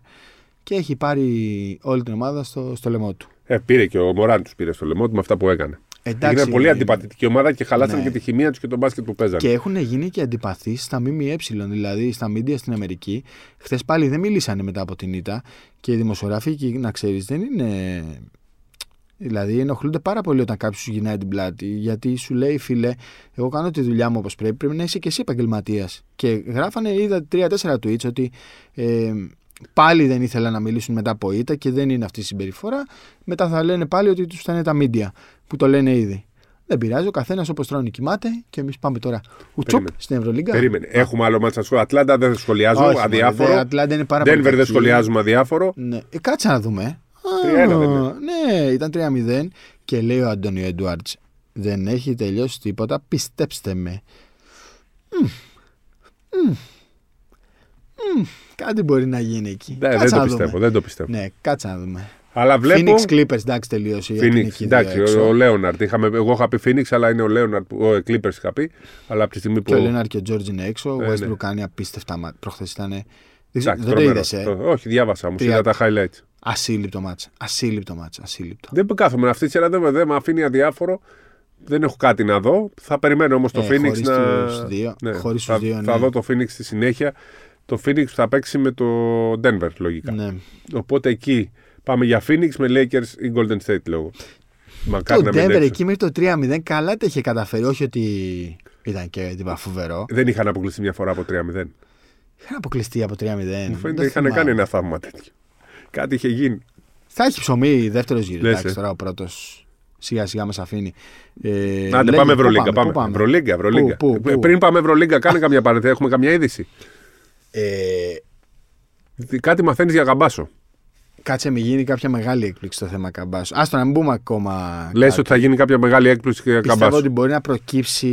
και έχει πάρει όλη την ομάδα στο, στο λαιμό του. Ε, πήρε και ο Μωράν τους πήρε στο λαιμό του με αυτά που έκανε. Εντάξει, Ήταν πολύ αντιπαθητική ομάδα και χαλάσανε Ναι. και τη χημεία τους και τον μπάσκετ που παίζανε. Και έχουν γίνει και αντιπαθείς στα ΜΜΕ, δηλαδή στα μίντια στην Αμερική. Χθες πάλι δεν μιλήσανε μετά από την ήττα και οι δημοσιογράφοι εκεί, να ξέρεις, δεν είναι. Δηλαδή ενοχλούνται πάρα πολύ όταν κάποιος σου γυρνάει την πλάτη. Γιατί σου λέει, φίλε, εγώ κάνω τη δουλειά μου όπως πρέπει. Πρέπει να είσαι και εσύ επαγγελματίας. Και γράφανε, είδα τρία-τέσσερα tweets ότι ε, πάλι δεν ήθελαν να μιλήσουν μετά από ήττα και δεν είναι αυτή η συμπεριφορά. Μετά θα λένε πάλι ότι τους ήταν τα μίντια που το λένε ήδη. Δεν πειράζει, ο καθένας όπως στρώνει κοιμάται και εμείς πάμε τώρα ουτσουπ Περίμενε. στην Ευρωλίγκα. Περίμενε. Έχουμε άλλο μάτσα σου. Ατλάντα δεν σχολιάζω. Όχι, μωρέ, αδιάφορο. δε, Ατλάντα είναι πάρα πολύ Denver δεν κακή. σχολιάζουμε αδιάφορο. Ναι. Ε, κάτσε να δούμε. 3-1 δεν είναι. Ναι, ήταν 3-0 και λέει ο Άντονι Έντουαρντς. Δεν έχει τελειώσει τίποτα, πιστέψτε με. Μμ. Μμ. Μμ. Κάτι μπορεί να γίνει εκεί. Ναι, Κάτσε δεν το να πιστεύω. δούμε. Δεν το πιστεύω. Ναι, κάτσε να δούμε. Αλλά βλέπω. Phoenix Clippers, εντάξει, τελείωσε. γιατί είναι Phoenix, εκεί δύο εντάξει, έξω. ο, ο Λέοναρντ. Είχαμε, εγώ είχα πει Phoenix, αλλά είναι ο Λέοναρντ, που- ο Clippers είχα πει. Αλλά από τη στιγμή που. Και ο Λέναρ και ο Τζόρτζ είναι έξω. Ο Ε, ναι. Westbrook κάνει απίστευτα μάτια. Προχθές ήταν. Δεν, ξέρω- Εντάξει, δεν το τρομερό. είδες, ε; Το- Όχι, διάβασα όμως. Τρία- Είδα τα highlights. Ασύλληπτο μάτσα. Ασύλληπτο μάτσα. Ασύλληπτο. Δεν κάθομαι αυτή τη σειρά, δεν, δεν με αφήνει αδιάφορο. Δεν έχω κάτι να δω. Θα περιμένω όμως το Ε, Phoenix χωρίς να. τους δύο. Ναι, Χωρίς θα, τους δύο, θα ναι. δω το Phoenix στη συνέχεια. Το Phoenix θα παίξει με το Denver λογικά. Ναι. Οπότε εκεί πάμε για Phoenix με Lakers ή Golden State λόγω. Μακάρι Το να μην Denver έξω. εκεί μέχρι το 3-0 καλά τα είχε καταφέρει. Όχι ότι ήταν και τίποτα φοβερό. Δεν είχαν αποκλειστεί μια φορά από 3-0. Είχαν αποκλειστεί από 3-0. Μου φαίνεται Δεν είχαν θυμάμαι. κάνει ένα θαύμα τέτοιο. Κάτι είχε γίνει. Θα έχει ψωμί δεύτερος γύρο. Λες, Εντάξει, ε. τώρα ο πρώτος σιγά σιγά μας αφήνει. Ε, Άντε λέγε, πάμε πού Ευρωλίγκα. πού Πάμε. πάμε. Ευρωλίγκα, Ευρωλίγκα. Πού, πού, πού; Πριν πάμε Ευρωλίγκα, κάνε καμιά παρένθεση. Έχουμε καμιά είδηση. Ε, Κάτι μαθαίνεις για γαμπάσο. Κάτσε με γίνει κάποια μεγάλη έκπληξη στο θέμα Καμπάσου. Άστο να μην πούμε ακόμα. Λες κάτι. ότι θα γίνει κάποια μεγάλη έκπληξη για Πιστεύω Καμπάσο. ότι μπορεί να προκύψει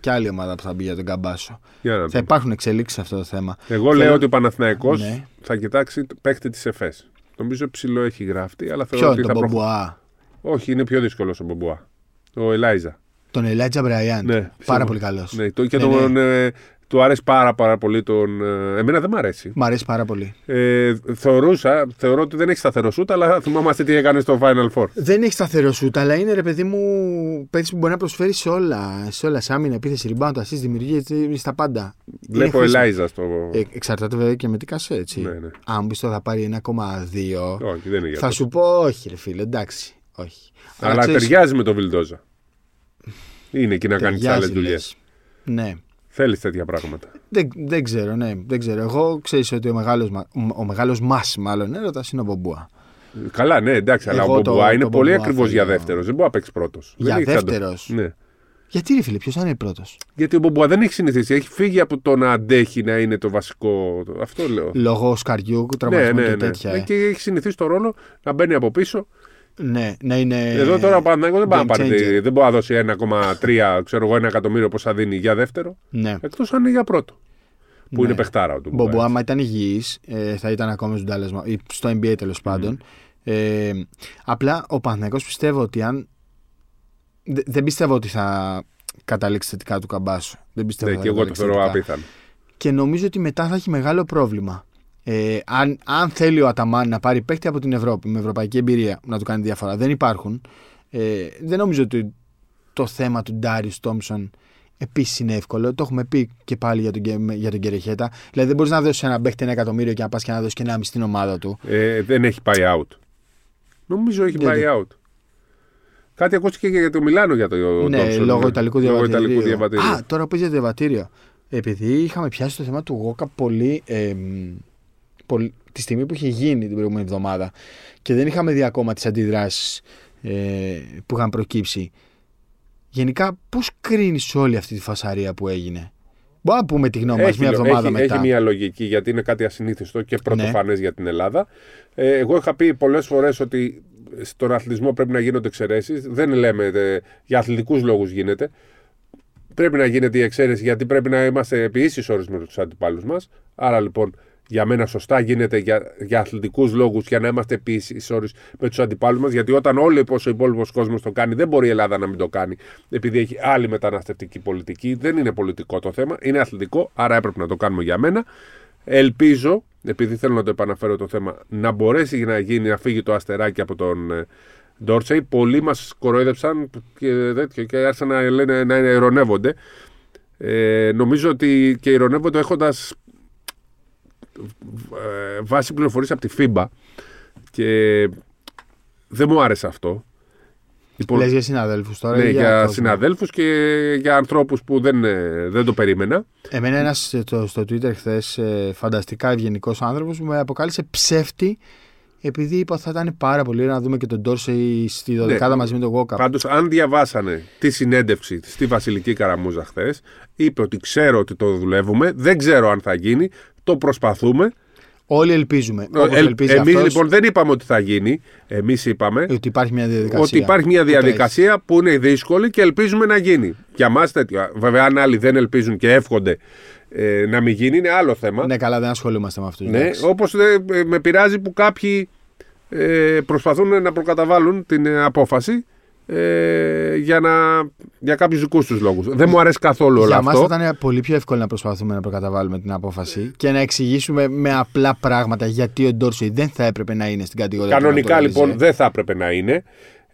κι άλλη ομάδα που θα μπει για τον Καμπάσο. Για να Θα δούμε. υπάρχουν εξελίξεις σε αυτό το θέμα. Εγώ Θέλω- λέω ότι ο Παναθηναϊκός Ναι. θα κοιτάξει το παίκτη της ΕΦΕΣ. Νομίζω ψηλό έχει γραφτεί, αλλά θεωρώ Ποιο, ότι θα τον προχωρήσει. Μπομπουά; Όχι, είναι πιο δύσκολος ο Μπομπουά. Ο Ελάιζα. Τον Ελάτζα Μπραϊάν. Ναι, Πάρα πιστεύω. πολύ καλός. Ναι, το, και Ναι, τον, ναι. Ε, του αρέσει πάρα, πάρα πολύ τον. ε, εμένα δεν μ' αρέσει. Μ' αρέσει πάρα πολύ. Ε, θεωρούσα, θεωρώ ότι δεν έχει σταθερό σούτ, αλλά θυμάμαστε τι έκανε στο Final Four. Δεν έχει σταθερό σούτ, αλλά είναι ρε παιδί μου παίκτης που μπορεί να προσφέρει σε όλα. Σε όλα, σε άμυνα, επίθεση, rebound, assist, δημιουργία, είναι στα πάντα. Βλέπω χρήσιμο. Ελάιζα στο. Ε, εξαρτάται βέβαια και με τι κασέ, έτσι. Ναι, ναι. Αν πει τώρα θα πάρει 1,2, Όχι, δεν είναι για θα αυτό. σου πω όχι, ρε φίλε, εντάξει. Όχι. Αλλά ξέρεις, ταιριάζει με τον Βιλντόζα. Είναι εκεί να κάνει τι ταιριάζει, άλλες δουλειές. λες. Ναι. Θέλεις τέτοια πράγματα. Δεν, δεν ξέρω, ναι, δεν ξέρω. Εγώ ξέρεις ότι ο μεγάλος ο μεγάλος μας, μάλλον έρωτα είναι ο Μπομπούα. Καλά, ναι, εντάξει, αλλά Εγώ ο το- Μπομπουά είναι το πολύ Μπομπουά ακριβώς για θέλω. δεύτερος. Δεν μπορεί να παίξει πρώτος. Για δεύτερος; Ναι. Γιατί ρε φίλε, ποιος θα είναι πρώτος; Γιατί ο Μπομπουά δεν έχει συνηθίσει. Έχει φύγει από το να αντέχει να είναι το βασικό. Αυτό λέω. Λόγω σκαριού, Ναι, τραυματισμού ναι, και ναι. τέτοια. Ε, ε. Και έχει συνηθίσει το ρόλο να μπαίνει από πίσω. Ναι, να είναι. Εδώ τώρα ο Παναγιώτο δεν, πάει να game πάρει- changer. δεν μπορεί να δώσει 1,3 ξέρω εγώ, ένα εκατομμύριο πόσα δίνει για δεύτερο. Ναι. Εκτός αν είναι για πρώτο. Που Ναι. είναι παιχτάρα του. Μπομπό, άμα ήταν υγιής, ε, θα ήταν ακόμα στον Dallas Ma- ή στο NBA τέλος πάντων. Ε, απλά ο Παναθηναϊκός πιστεύω ότι αν. δε- δεν πιστεύω ότι θα καταλήξει θετικά του καμπάσου. Δεν πιστεύω Ναι, ότι και θα εγώ το καταλήξει θεωρώ θετικά. απίθανο. Και νομίζω ότι μετά θα έχει μεγάλο πρόβλημα. Ε, αν, αν θέλει ο Αταμάν να πάρει παίκτη από την Ευρώπη με ευρωπαϊκή εμπειρία να του κάνει διαφορά, δεν υπάρχουν. Ε, δεν νομίζω ότι το θέμα του Ντάριους Τόμψον επίσης είναι εύκολο. Το έχουμε πει και πάλι για τον, Γκε- για τον Κερεχέτα. Δηλαδή δεν μπορείς να δώσεις ένα παίκτη ένα εκατομμύριο και να πας και να δώσεις και ένα μισή στην ομάδα του. Ε, δεν έχει πάει out. Νομίζω έχει Δεν- πάει out. Κάτι ακούστηκε και για το Μιλάνο για το ναι, Thompson, λόγω ναι. Ιταλικού Λόγω διαβατηρίου. Ιταλικού διαβατηρίου. Α, τώρα που για το διαβατήριο. Επειδή είχαμε πιάσει το θέμα του Γόκα πολύ, ε, πολύ τη στιγμή που είχε γίνει την προηγούμενη εβδομάδα και δεν είχαμε δει ακόμα τις αντιδράσεις ε, που είχαν προκύψει. Γενικά, πώς κρίνεις όλη αυτή τη φασαρία που έγινε; Μπορούμε να πούμε τη γνώμη μας Έχει, μια λο- εβδομάδα έχει, μετά. έχει μια λογική γιατί είναι κάτι ασυνήθιστο και πρωτοφανές Ναι. για την Ελλάδα. Ε, εγώ είχα πει πολλές φορές ότι στον αθλητισμό πρέπει να γίνονται εξαιρέσεις. Δεν λέμε ε, για αθλητικούς λόγους γίνεται. Πρέπει να γίνεται η εξαίρεση γιατί πρέπει να είμαστε επί ίσης όρης με τους αντιπάλους μας. Άρα λοιπόν για μένα σωστά γίνεται για, για αθλητικούς λόγους για να είμαστε επί ίσης όρης με τους αντιπάλους μας. Γιατί όταν όλοι ο υπόλοιπος κόσμος το κάνει, δεν μπορεί η Ελλάδα να μην το κάνει. Επειδή έχει άλλη μεταναστευτική πολιτική. Δεν είναι πολιτικό το θέμα, είναι αθλητικό. Άρα έπρεπε να το κάνουμε για μένα. Ελπίζω, επειδή θέλω να το επαναφέρω το θέμα, να μπορέσει να γίνει να φύγει το αστεράκι από τον ε, Ντόρτσεϊ. Πολλοί μας κοροϊδεύσαν και, τέτοιο, και άρχισαν να, λένε, να ειρωνεύονται. Ε, νομίζω ότι και ειρωνεύονται έχοντας ε, βάση πληροφορίες από τη FIBA και δεν μου άρεσε αυτό. Λοιπόν, Λες για συναδέλφους τώρα. ναι, ή για κόσμο; συναδέλφους και για ανθρώπους που δεν, ε, δεν το περίμενα. Εμένα ένας στο, στο Twitter χθες φανταστικά ευγενικός άνθρωπος μου με αποκάλυψε ψεύτη επειδή είπα ότι θα ήταν πάρα πολύ ωραίο να δούμε και τον Ντόρσεϊ στη δωδεκάδα Ναι. μαζί με τον Γόκα. Πάντως, αν διαβάσανε τη συνέντευξη στη Βασιλική Καραμούζα χθες, είπε ότι ξέρω ότι το δουλεύουμε, δεν ξέρω αν θα γίνει, το προσπαθούμε. Όλοι ελπίζουμε. Όπως Εμεί ελπίζει αυτός, λοιπόν δεν είπαμε ότι θα γίνει. Εμείς είπαμε ότι υπάρχει μια διαδικασία. ότι υπάρχει μια που τρέχει. διαδικασία που είναι δύσκολη και ελπίζουμε να γίνει. Για μας τέτοιο. Βέβαια, αν άλλοι δεν ελπίζουν και εύχονται ε, να μην γίνει, είναι άλλο θέμα. Ναι, καλά, δεν ασχολούμαστε με αυτού. Ναι, όπως με πειράζει που κάποιοι ε, προσπαθούν να προκαταβάλουν την ε, απόφαση ε, για, να, για κάποιους δικούς τους λόγους. Δεν μου αρέσει καθόλου όλο Για μας αυτό. θα ήταν πολύ πιο εύκολο να προσπαθούμε να προκαταβάλουμε την απόφαση και να εξηγήσουμε με απλά πράγματα γιατί ο Ντόρσεϊ δεν θα έπρεπε να είναι στην κατηγορία του Κανονικά naturalize. λοιπόν δεν θα έπρεπε να είναι.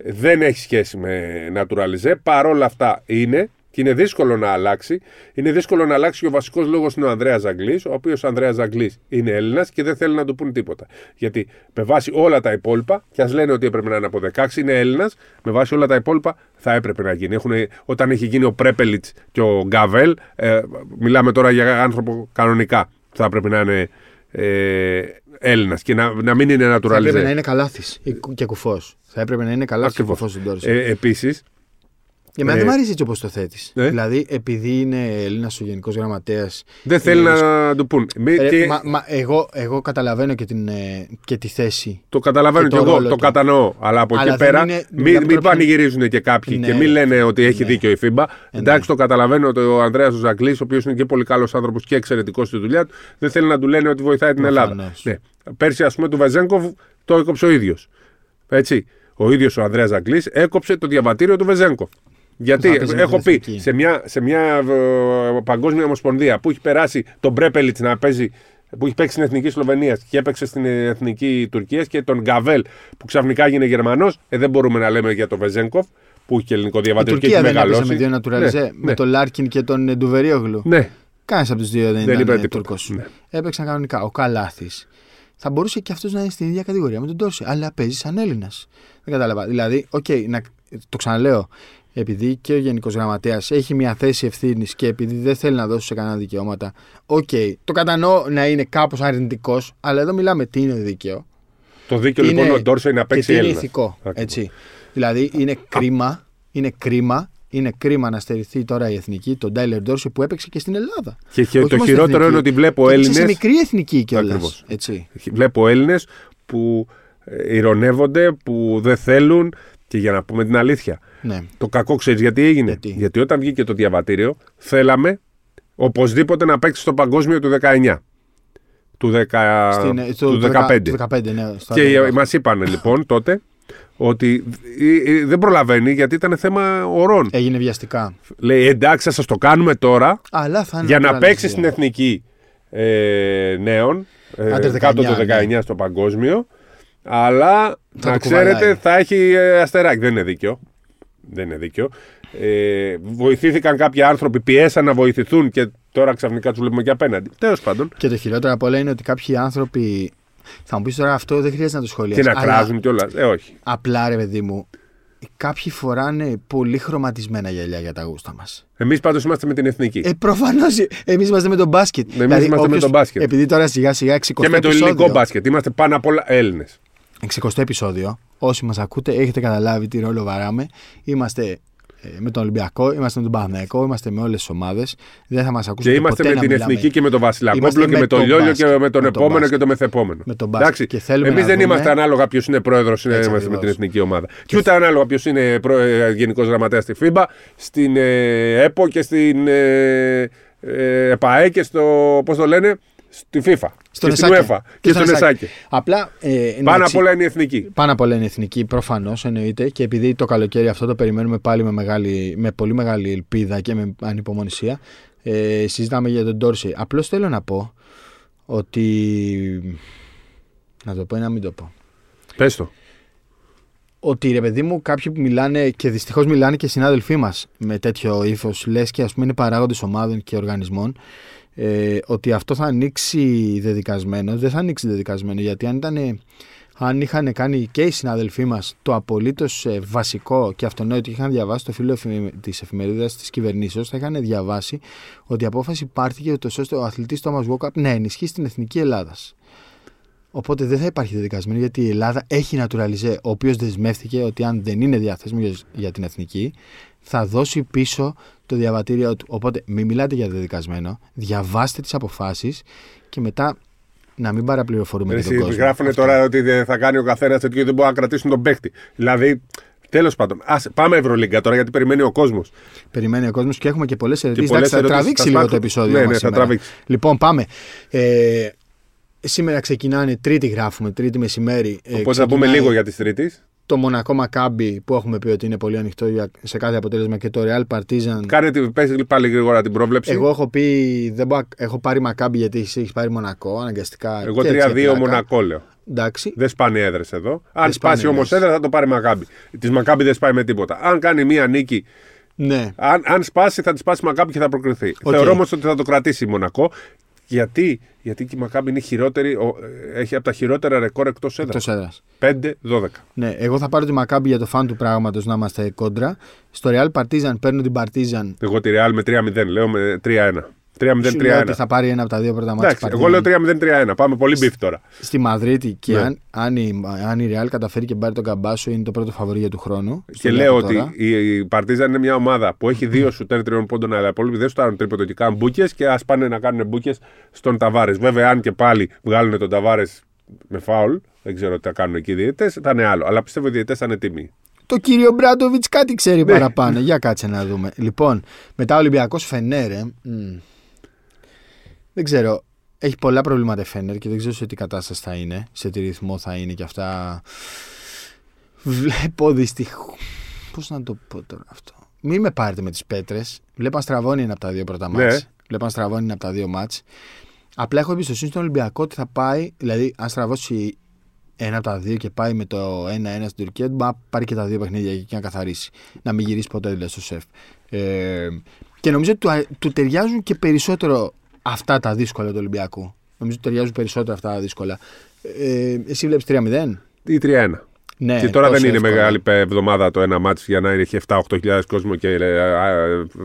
Δεν έχει σχέση με naturalize. Παρ' όλα αυτά είναι και είναι δύσκολο να αλλάξει. Είναι δύσκολο να αλλάξει και ο βασικός λόγος είναι ο Ανδρέας Ζαγκλής, ο οποίος Ανδρέας Ζαγκλής είναι Έλληνας και δεν θέλει να του πούν τίποτα. Γιατί με βάση όλα τα υπόλοιπα, και ας λένε ότι έπρεπε να είναι από 16, είναι Έλληνας, με βάση όλα τα υπόλοιπα θα έπρεπε να γίνει. Έχουν, όταν έχει γίνει ο Πρέπελιτς και ο Γκαβέλ, ε, μιλάμε τώρα για άνθρωπο κανονικά. Θα έπρεπε να είναι ε, Έλληνας και να, να μην είναι Θα έπρεπε να naturalize. είναι καλάθης και κουφός. Θα έπρεπε να είναι καλάθης και Ακριβώς. κουφός ο Ντόρσεϊ. Ε, Επίσης, Για μένα ε, δεν μου αρέσει έτσι όπως το θέτεις. ε. Δηλαδή, επειδή είναι Έλληνας ο Γενικός Γραμματέας. δεν θέλει να του πούν. Μη- και μα, μα, εγώ, εγώ καταλαβαίνω και, την, ε, και τη θέση. το καταλαβαίνω και και, το εγώ, ρόλο το του. κατανοώ. Αλλά από Αλλά εκεί δεν πέρα είναι- μην, μιλάμε μην τώρα πανηγυρίζουν και κάποιοι Ναι, και μην ρε. λένε ότι έχει Ναι. δίκιο η FIBA. Ε, Εντάξει, ναι. το καταλαβαίνω ότι ο Ανδρέας ο Ζαγκλή, ο οποίος είναι και πολύ καλός άνθρωπος και εξαιρετικός στη δουλειά του, δεν θέλει να του λένε ότι βοηθάει την Ελλάδα. Προφανώς. Ναι. Πέρσι, ας πούμε, του Βεζέγκοφ το έκοψε ο ίδιος. Έτσι. Ο ίδιος ο Ανδρέας Ζαγκλή έκοψε το διαβατήριο του Βεζέγκοφ. Γιατί Θα παίζει με έχω την πει εθνική. σε μια, σε μια ε, παγκόσμια ομοσπονδία που έχει περάσει τον Μπρέπελιτ να παίζει, που έχει παίξει στην εθνική Σλοβενία και έπαιξε στην εθνική Τουρκία και τον Γκαβέλ που ξαφνικά έγινε Γερμανός, ε, δεν μπορούμε να λέμε για τον Βεζένκοφ που έχει και ελληνικό Η διαβατήριο και Τουρκία έχει δεν έπαιζε μεγαλώσει. με δύο naturalize. Ναι, με ναι. τον Λάρκιν και τον ε, Ντουβέριογλου. Ναι, Κανένας από τους δύο δεν, δεν είπε ήταν τίποτα. Τούρκος. Ναι. Έπαιξαν κανονικά. Ο Καλάθης θα μπορούσε και αυτός να είναι στην ίδια κατηγορία με τον Ντόρσεϊ, αλλά παίζει σαν Έλληνας. Δεν κατάλαβα. Δηλαδή, οκ, να, το ξαναλέω. Επειδή και ο Γενικός Γραμματέας έχει μια θέση ευθύνης και επειδή δεν θέλει να δώσει σε κανένα δικαιώματα, οκ, το κατανοώ να είναι κάπως αρνητικός, αλλά εδώ μιλάμε τι είναι δίκαιο. Το δίκαιο είναι, λοιπόν ο Ντόρσεϊ να και παίξει τι είναι Έλληνα. ηθικό. Έτσι. Δηλαδή είναι κρίμα, είναι κρίμα, είναι κρίμα να στερηθεί τώρα η εθνική, τον Τάιλερ Ντόρση που έπαιξε και στην Ελλάδα. Και, και Όχι το μόνο χειρότερο στην είναι ότι βλέπω Και έπαιξε Έλληνε. σε μικρή εθνική κιόλας. Ακριβώς. Έτσι. Βλέπω Έλληνες που ε, ηρωνεύονται, που δεν θέλουν. Και για να πούμε την αλήθεια, Ναι. το κακό ξέρεις γιατί έγινε; Γιατί; όταν βγήκε το διαβατήριο, θέλαμε οπωσδήποτε να παίξει στο παγκόσμιο του 19. Του, 10, Στην, ε, του το 15. Του 15, ναι. στο Και Άδειο. μας είπαν λοιπόν τότε ότι ε, ε, δεν προλαβαίνει γιατί ήταν θέμα ωρών. Έγινε βιαστικά. Λέει εντάξει, θα σας το κάνουμε τώρα Αλλά θα είναι για να naturalized. παίξει στην εθνική ε, νέων ε, Άντερ 19, κάτω το 19 ναι. στο παγκόσμιο. Αλλά Θα να το ξέρετε κουβαλάει. θα έχει ε, αστεράκι. Δεν είναι δίκαιο. Δεν είναι δίκαιο. Ε, βοηθήθηκαν κάποιοι άνθρωποι, πιέσαν να βοηθηθούν και τώρα ξαφνικά τους βλέπουμε και απέναντι. Τέλος πάντων. Και το χειρότερο απ' όλα είναι ότι κάποιοι άνθρωποι. Θα μου πεις τώρα αυτό δεν χρειάζεται να το σχολιάσεις. Και να κράζουν κιόλας. Ε, όχι. Απλά ρε παιδί μου, κάποιοι φοράνε πολύ χρωματισμένα γυαλιά για τα γούστα μας. Εμείς πάντως είμαστε με την εθνική. Ε, προφανώς εμείς είμαστε με τον μπάσκετ. Εμείς είμαστε με τον μπάσκετ. Επειδή τώρα σιγά σιγά 60 και με το επεισόδιο, ελληνικό μπάσκετ. Είμαστε πάνω απ' όλα Έλληνες. 60 επεισόδιο, όσοι μας ακούτε, έχετε καταλάβει τι ρόλο βαράμε. Είμαστε ε, με τον Ολυμπιακό, είμαστε με τον Παναθηναϊκό, είμαστε με όλες τις ομάδες. Δεν θα μας ακούσουν Και είμαστε ποτέ με να την μιλάμε. Εθνική και με τον Βασιλακόπουλο Είμαστε και με με τον το Λιόλιο μπάσκετ. και με τον Με το επόμενο μπάσκετ. και τον μεθεπόμενο. Με τον μπάσκετ. Και θέλουμε Εμείς να δεν δούμε- είμαστε ανάλογα ποιος είναι πρόεδρος Έτσι με ακριβώς. την εθνική ομάδα. Και ούτε ανάλογα ποιος είναι γενικός γραμματέας στη FIBA, στην ε, ΕΠΟ και στην ε, ε, ΕΠΑΕ και στο. Πώς το λένε, στη FIFA. Στον και στην Εσάκη. UEFA. Και στον Εσάκη. Απλά. Ε, Πάνω εντάξει, απ' όλα είναι η εθνική. Πάνω απ' όλα είναι εθνική, προφανώς εννοείται. Και επειδή το καλοκαίρι αυτό το περιμένουμε πάλι με, μεγάλη, με πολύ μεγάλη ελπίδα και με ανυπομονησία, ε, συζητάμε για τον Ντόρση. Απλώς θέλω να πω ότι. Να το πω ή να μην το πω. Πες το. Ότι ρε παιδί μου, κάποιοι που μιλάνε και δυστυχώς μιλάνε και συνάδελφοί μας με τέτοιο ύφος, λες και ας πούμε είναι παράγοντες ομάδων και οργανισμών, ε, ότι αυτό θα ανοίξει δεδικασμένο. Δεν θα ανοίξει δεδικασμένο γιατί αν ήταν. Αν είχαν κάνει και οι συνάδελφοί μας το απολύτως βασικό και αυτονόητο, είχαν διαβάσει το φύλλο της εφημερίδας της κυβερνήσεως, θα είχαν διαβάσει ότι η απόφαση πάρθηκε ούτως ώστε ο αθλητής Thomas Walkup να ενισχύσει την εθνική Ελλάδα. Οπότε δεν θα υπάρχει δεδικασμένο γιατί η Ελλάδα έχει naturalize, ο οποίος δεσμεύτηκε ότι αν δεν είναι διαθέσιμος για, για την εθνική, θα δώσει πίσω το διαβατήριό του. Οπότε μην μιλάτε για δεδικασμένο, διαβάστε τις αποφάσεις και μετά να μην παραπληροφορούμε και τον κόσμο. Γράφουν Αυτό. τώρα ότι δεν θα κάνει ο καθένας τέτοιο και δεν μπορεί να κρατήσουν τον παίκτη. Δηλαδή, τέλος πάντων, ας, πάμε Ευρωλίγκα τώρα γιατί περιμένει ο κόσμος. Περιμένει ο κόσμος και έχουμε και πολλές ερωτήσει. πολλές Θα ερωτήσεις. τραβήξει Θα λίγο σπάσω- το επεισόδιο. Ναι, μας ναι, θα σήμερα. τραβήξει. Λοιπόν, πάμε. Ε, σήμερα ξεκινάνε, Τρίτη γράφουμε, Τρίτη μεσημέρι. Ε, Οπότε θα πούμε ξεκινάει λίγο για τη Τρίτης. Το Μονακό Μακάμπι που έχουμε πει ότι είναι πολύ ανοιχτό για- σε κάθε αποτέλεσμα και το Real Partizan. Κάνε πες πάλι γρήγορα την πρόβλεψη. Εγώ έχω πει, δεν μπορώ, έχω πάρει Μακάμπι γιατί εσύ έχεις πάρει Μονακό αναγκαστικά. Εγώ και έτσι 3-2 πλάκα. Μονακό λέω. Εντάξει. Δεν σπάνε έδρες εδώ. Αν Δεν σπάνε σπάσει όμως έδρες. έδρα θα το πάρει Μακάμπι. Της Μακάμπι δεν σπάει με τίποτα. Αν κάνει μία νίκη, Ναι. αν, αν σπάσει θα της σπάσει Μακάμπι και θα προκριθεί. Οκ. Θεωρώ όμως ότι θα το κρατήσει η Μονακό. Γιατί, γιατί και η Μακάμπι είναι χειρότερη, ο- έχει από τα χειρότερα ρεκόρ εκτός έδρας. Εκτός έδρας. 5-12. Ναι, εγώ θα πάρω τη Μακάμπι για το fun του πράγματος να είμαστε κόντρα. Στο Real Partizan παίρνω την Partizan. Εγώ τη Real με 3-0, λέω με 3-1. Σου λέω 3-0-3-1. ότι θα πάρει ένα από τα δύο πρώτα ματς. Εντάξει, εγώ λέω 3-0-3-1. Πάμε πολύ beef τώρα. Στη Μαδρίτη και Ναι. αν, αν, η, αν η Real καταφέρει και πάρει τον Καμπάτσο είναι το πρώτο φαβορή για του χρόνου. Και Στο λέω από ότι τώρα. η, η Παρτίζαν είναι μια ομάδα που έχει δύο σουτέρ τριών πόντων, αλλά οι υπόλοιποι δεν σουτάρουν τρίποντο και κάνουν μπουκε και ας πάνε να κάνουν μπουκε στον Ταβάρες. Βέβαια, αν και πάλι βγάλουν τον Ταβάρες με φάουλ, δεν ξέρω τι θα κάνουν εκεί οι διαιτητές, θα είναι άλλο. Αλλά πιστεύω οι διαιτητές θα είναι τίμιοι. Ο κύριος Ομπράντοβιτς κάτι ξέρει Ναι. παραπάνω. Για κάτσε να δούμε. Λοιπόν, μετά ο Ολυμπιακός Φενέρε. μ, δεν ξέρω. Έχει πολλά προβλήματα η Φένερ και δεν ξέρω σε τι κατάσταση θα είναι. Σε τι ρυθμό θα είναι και αυτά. Βλέπω δυστυχώ. Πώς να το πω τώρα αυτό. Μην με πάρετε με τις πέτρες. Βλέπω αν στραβώνει ένα από τα δύο πρώτα Ναι. μάτς. Βλέπω αν στραβώνει ένα από τα δύο μάτς. Απλά έχω εμπιστοσύνη στον Ολυμπιακό ότι θα πάει. Δηλαδή, αν στραβώσει ένα από τα δύο και πάει με το 1-1 στην Τουρκία, μπορεί να πάρει και τα δύο παιχνίδια εκεί και να καθαρίσει. Να μην γυρίσει ποτέ δηλαδή στο σεφ. Ε, και νομίζω ότι του, του ταιριάζουν και περισσότερο αυτά τα δύσκολα του Ολυμπιακού. Νομίζω ότι ταιριάζουν περισσότερο αυτά τα δύσκολα. Ε, εσύ βλέπεις 3-0. Ή 3-1. Ναι, και τώρα τόσο δεν είναι εύκολα. μεγάλη πε- εβδομάδα το ένα μάτσο για να έχει 7-8 χιλιάδες κόσμο και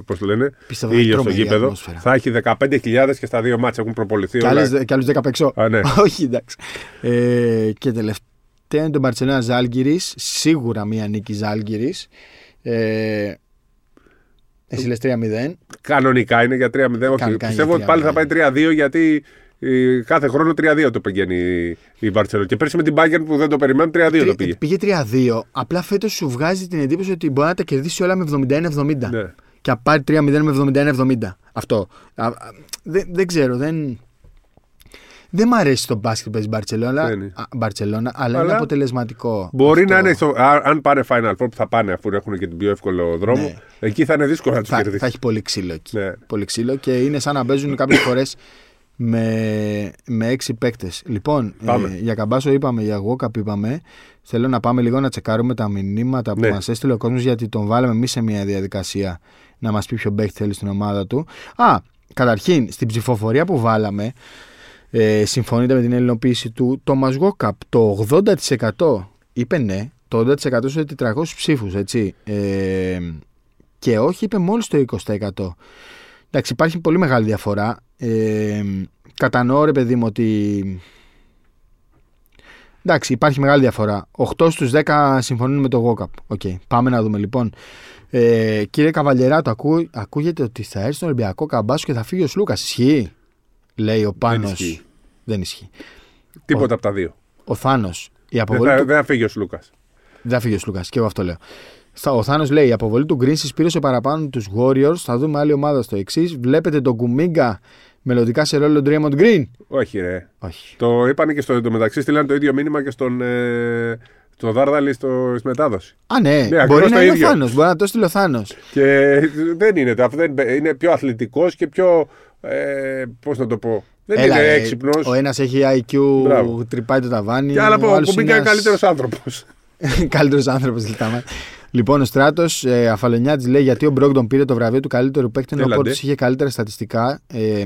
πώς το λένε, Πιστεύω θα ήλιος στο τρομερή γήπεδο. ατμόσφαιρα. Θα έχει 15.000 και στα δύο μάτια έχουν προποληθεί Και, όλα. άλλες, και άλλους 10 απ' έξω. Α, ναι. Όχι, εντάξει. Ε, και τελευταία είναι το Μπαρσελόνα Ζάλγκυρη. Σίγουρα μία νίκη Ζάλγκυρη. Ε, εσύ λες 3-0. Κανονικά είναι για 3-0. Όχι, Κανονικά πιστεύω είναι ότι πάλι θα 3-0. πάει 3-2 γιατί ε, κάθε χρόνο 3-2 το πηγαίνει η- η Μπαρσελόνα. Και πέρσι με την Bayern που δεν το περιμένουν 3-2 το Τρι- πήγε. Πήγε 3-2. Απλά φέτος σου βγάζει την εντύπωση ότι μπορεί να τα κερδίσει όλα με 71-70. Ναι. Και να πάρει 3-0 με 71-70. Αυτό. Α, α, δεν, δεν ξέρω. Δεν, δεν μ' αρέσει το μπάσκετ που παίζει η Μπαρσελόνα, Δεν είναι. α, Μπαρσελόνα, αλλά, Αλλά είναι αποτελεσματικό. Μπορεί Αυτό. να είναι, στο, α- αν πάνε Final Four που θα πάνε αφού έχουν και την πιο εύκολο δρόμο, Ναι. εκεί θα είναι δύσκολο να τους θα, κερδίσεις. θα έχει πολύ ξύλο εκεί. Ναι. Πολύ ξύλο και είναι σαν να παίζουν κάποιες φορές με, με έξι παίκτες. Λοιπόν, Πάμε. ε, για καμπάσο είπαμε, για Walkup είπαμε. Θέλω να πάμε λίγο να τσεκάρουμε τα μηνύματα που Ναι. μας έστειλε ο κόσμος γιατί τον βάλαμε εμείς σε μια διαδικασία να μας πει ποιο παίκτη θέλει στην ομάδα του. Α, καταρχήν, στην ψηφοφορία που βάλαμε, ε, συμφωνείτε με την ελληνοποίηση του, το Walkup το 80% είπε ναι, το 80% σε 400 ψήφους, έτσι. Ε, και όχι είπε μόλις το 20%. Εντάξει, υπάρχει πολύ μεγάλη διαφορά. Ε, κατανοώ ρε παιδί μου ότι Εντάξει, υπάρχει μεγάλη διαφορά. 8 στους 10 συμφωνούν με το Γουόκαπ. Οκ, πάμε να δούμε λοιπόν. Ε, κύριε Καβαλιεράτο, ακού, ακούγεται ότι θα έρθει στον Ολυμπιακό Καμπάσο και θα φύγει ο Σλούκας. Ισχύει, λέει ο Πάνο. ισχύει. Δεν ισχύει. Τίποτα από τα δύο. Ο Θάνος. Η Δεν αποβολή θα, του... δεν θα φύγει ο Λούκα. Δεν θα φύγει ο Σλούκας. Και εγώ αυτό λέω. Στα- Ο Θάνος λέει: Η αποβολή του Green συσπήρωσε παραπάνω τους Warriors. Θα δούμε άλλη ομάδα στο εξής. Βλέπετε τον Κουμίγκα μελλοντικά σε ρόλο Draymond Green; Όχι, ρε. Όχι. Το είπανε και στο εντωμεταξύ, στείλανε το ίδιο μήνυμα και στον, ε, στον Δάρδαλη στο, στη μετάδοση. Α, ναι, ακριβώς μπορεί το να είναι ο ίδιο. Θάνος. Μπορεί να το στείλει ο Θάνος. Και δεν είναι. αυτό δεν, είναι πιο αθλητικός και πιο. Ε, Πώς να το πω. Δεν είναι ε, έξυπνος. Ο ένας έχει IQ, Μπράβο. τρυπάει το ταβάνι. Και άλλα πω, ο άλλος Κουμπίγκα είναι ένας- καλύτερος άνθρωπος. Καλύτερος άνθρωπος, λιτάμε. Λοιπόν, ο Στράτος ε, Αφαλονιάτης λέει γιατί ο Μπρόγκτον πήρε το βραβείο του καλύτερου παίκτη ενώ ο Έλαντε. Πόρτη είχε καλύτερα στατιστικά. Ε,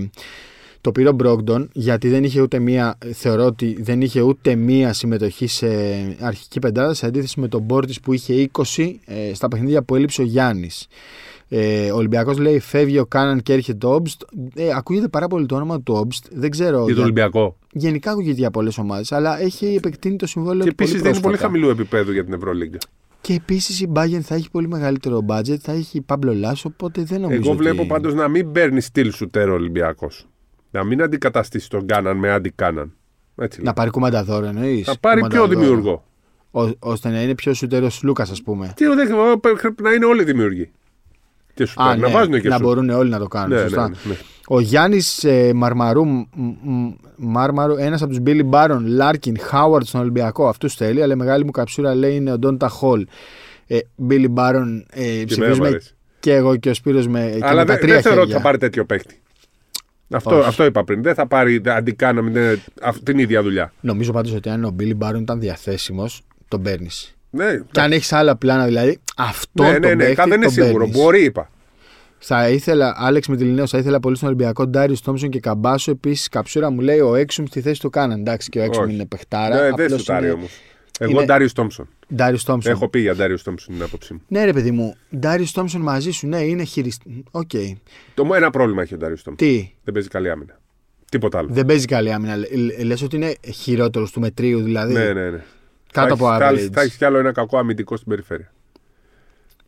το πήρε ο Μπρόγκτον γιατί δεν είχε ούτε μία, θεωρώ ότι δεν είχε ούτε μία συμμετοχή σε αρχική πεντάδα σε αντίθεση με τον Πόρτη που είχε 20 ε, στα παιχνίδια που έλειψε ο Γιάννης. Ε, ο Ολυμπιακός λέει φεύγει ο Κάναν και έρχεται ο Όμπστ. Ε, ακούγεται πάρα πολύ το όνομα του Όμπστ. Δεν ξέρω. Για τον για- Ολυμπιακό. Γενικά ακούγεται για πολλές ομάδες, αλλά έχει επεκτείνει το συμβόλαιο Και του πολύ επίσης δεν είναι πολύ πρόσφατα. χαμηλού επίπεδου για την Ευρωλίγκα. Και επίσης η Bayern θα έχει πολύ μεγαλύτερο budget, θα έχει Παύλο Λάσο, οπότε δεν νομίζω. Εγώ βλέπω ότι... πάντως να μην παίρνει στυλ σουτέρ ο Ολυμπιακός. Να μην αντικαταστήσει τον Κάναν με αντικάναν. Έτσι Να λέω. πάρει κουμανταδόρο εννοείς; Θα πάρει πιο δημιουργό. ώστε να είναι πιο σουτέρ ο Σλούκας, ας πούμε. Τι δεν πρέπει να είναι όλοι δημιουργοί. Και σουτέρ. Α, να ναι, βάζουν και να σουτ. μπορούν όλοι να το κάνουν. Ναι, σωστά. ναι, ναι. Ο Γιάννης ε, Μαρμαρού, μ, μ, Μάρμαρου, ένας από τους Μπίλι Μπάρον, Λάρκιν, Χάουαρντ στον Ολυμπιακό. Αυτούς θέλει, αλλά η μεγάλη μου καψούρα λέει είναι ο Ντόντα Χολ. Ε, Μπίλι Μπάρον, ε, Και εμένα μου ψηφίζουμε αρέσει. και εγώ και ο Σπύρος με, και Αλλά με τα δεν, τρία δεν θεωρώ ότι χέρια. θα πάρει τέτοιο παίκτη. Αυτό, Όχι. αυτό είπα πριν. Δεν θα πάρει αντικάνα με την, αυ- την ίδια δουλειά. Νομίζω πάντως ότι αν ο Μπίλι Μπάρον ήταν διαθέσιμος, τον παίρνεις. Ναι, Και αν έχεις άλλα πλάνα, δηλαδή, αυτό ναι, το ναι, ναι, παίχτη κα- δεν είναι τον σίγουρο. παίρνεις. Μπορεί, είπα. Θα ήθελα, Άλεξ Μητυλινέο, θα ήθελα πολύ στον Ολυμπιακό Ντάριο Τόμψον και Καμπάσο. Επίσης, καψούρα μου λέει ο Έξουμς στη θέση του Κάναν. Εντάξει, και ο Έξουμ Όχι. είναι παιχτάρα. Ναι, δεν απλώς σουτάρει είναι- όμως. Εγώ είναι- Ντάριο Τόμψον. Ντάριο Τόμψον. Έχω πει για Ντάριο Τόμψον την άποψή μου. Ναι, ρε παιδί μου, Ντάριο Τόμψον μαζί σου, ναι, είναι χειριστής. Οκ. Το μόνο ένα πρόβλημα έχει ο Ντάριο Τόμψον. Τι, Δεν παίζει καλή άμυνα. Τίποτα άλλο. δεν παίζει καλή άμυνα. Λες ότι είναι χειρότερος του μετρίου, δηλαδή. Ναι, ναι, ναι. Κάτω από θα, έχεις- θα, average. έχεις- θα έχεις κι άλλο ένα κακό αμυντικό στην περιφέρεια.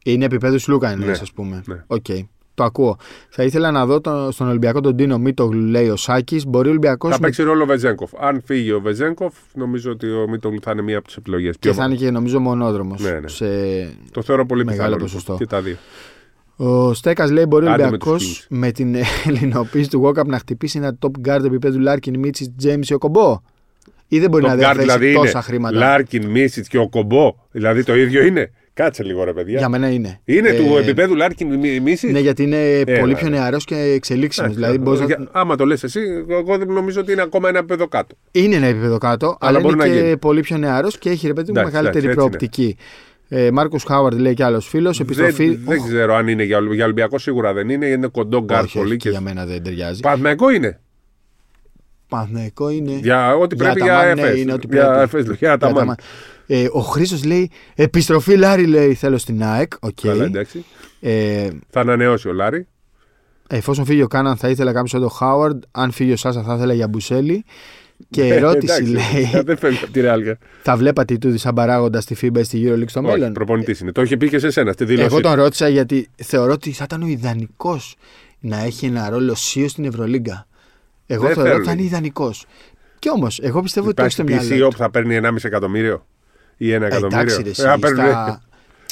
Είναι επίπεδο Σλούκα, εννοεί, Ναι, ας πούμε. ναι. Οκ. Το ακούω. Θα ήθελα να δω τον, στον Ολυμπιακό τον Ντίνο Μίτογλου, λέει ο Σάκης. Μπορεί ο Ολυμπιακός. Θα παίξει ρόλο ο Βεζένκοφ. Αν φύγει ο Βεζένκοφ, νομίζω ότι ο Μίτογλου θα είναι μία από τις επιλογές. Και θα είναι και νομίζω μονόδρομος. Ναι, ναι. Σε... Το θεωρώ πολύ Μεγάλο πιθανό. ποσοστό. Και τα δύο. Ο Στέκας λέει: Μπορεί ο Άντε με Ολυμπιακός τους Kings. με, την ελληνοποίηση του Walkup να χτυπήσει ένα top guard επίπεδου Λάρκιν, Μίτσιτς, Τζέιμς ή Οκόμπο. Ή δεν μπορεί Το να guard διαθέσει δηλαδή τόσα είναι χρήματα. Λάρκιν, Μίτσιτς και Οκόμπο. Δηλαδή το ίδιο είναι. Κάτσε λίγο ρε παιδιά. Για μένα είναι. Είναι Ε, του επίπεδου Λάρκιν, Μίτσιτς. Ναι, γιατί είναι Έλα, πολύ ρε. πιο νεαρός και εξελίξιμος. Δηλαδή, μπορείς να... Για- Άμα το λες εσύ, εγώ δεν νομίζω ότι είναι ακόμα ένα επίπεδο κάτω. Είναι ένα επίπεδο κάτω, αλλά, μπορεί είναι να και γίνει. πολύ πιο νεαρός και έχει ρε παιδί μου Εντάξει, μεγαλύτερη εντάξει, έτσι προοπτική. Ε, Μάρκο Χάουαρντ λέει κι άλλος φίλος. Επιστροφή. Δεν, δεν ξέρω αν είναι για, Ολυ- για Ολυμπιακό, σίγουρα δεν είναι. Είναι κοντό γκάρ όχι, πολύ. όχι, Και... για μένα δεν ταιριάζει. Παναθηναϊκό είναι. Παναθηναϊκό είναι. Για ό,τι Για πρέπει τα για μαν, ναι, ΕΦΕΣ. είναι ό,τι Για πρέπει. ΕΦΕΣ, για Για Αταμάν. Αταμάν. Ε, ο Χρήστος λέει: Επιστροφή Λάρη, λέει: Θέλω στην ΑΕΚ. Οκ. Καλά, εντάξει. Ε, Θα ανανεώσει ο Λάρη. εφόσον φύγει ο Κάναν, θα ήθελα κάποιος σαν τον Χάουαρντ. Αν φύγει ο Σάσα, θα ήθελα για Μπουσέλη. Και Ε, ερώτηση εντάξει, λέει: Δεν φεύγει από τη Ρεάλ. Θα βλέπατε Τούδη σαν παράγοντα στη FIBA ή στη EuroLeague στο Όχι, μέλλον. προπονητής είναι. Το είχε πει και σε σένα στη δήλωση. Εγώ τον ρώτησα γιατί θεωρώ ότι θα ήταν ο ιδανικός να έχει ένα ρόλο σίο στην Ευρωλίγκα. Εγώ Δεν θεωρώ ότι θα θέλω, είναι ιδανικός. Κι όμως, εγώ πιστεύω ότι το έχεις Υπάρχει στο μυαλό. PCO του. που θα παίρνει 1,5 εκατομμύριο ή 1 Ε, εκατομμύριο. Εντάξει, ρε, Ε, θα εσύ, παίρνει- στα,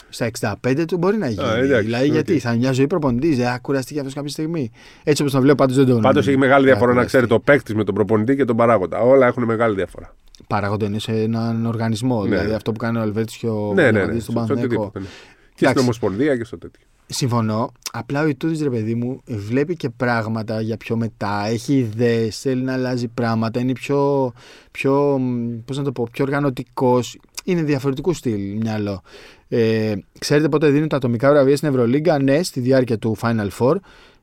στα 65 του μπορεί να γίνει. εντάξει, δηλαδή, οκ. γιατί θα είναι μια ζωή προπονητής, δεν θα κουραστεί κι αυτός κάποια στιγμή. Έτσι όπως τον βλέπω, πάντως δεν τον Πάντως έχει μεγάλη δεν θα διαφορά να κουραστεί. ξέρει το παίκτης με τον προπονητή και τον παράγοντα. Όλα έχουν μεγάλη διαφορά. Παράγοντας είναι σε έναν οργανισμό. Ναι. Δηλαδή αυτό που κάνει ο Αλβέρτης και ο ναι, ναι, ναι. Διαμαντής στον στο Παναθηναϊκό. οτιδήποτε, ναι. Και στην Εντάξει. Ομοσπονδία και στο τέτοιο. Συμφωνώ. Απλά ο Ιτούδης, ρε παιδί μου, βλέπει και πράγματα για πιο μετά. Έχει ιδέες, θέλει να αλλάζει πράγματα. Είναι πιο. πιο πώς να το πω, πιο οργανωτικός. Είναι διαφορετικού στυλ μυαλό. Ε, ξέρετε πότε δίνουν τα ατομικά βραβεία στην Ευρωλίγκα; Ναι, στη διάρκεια του Final Four.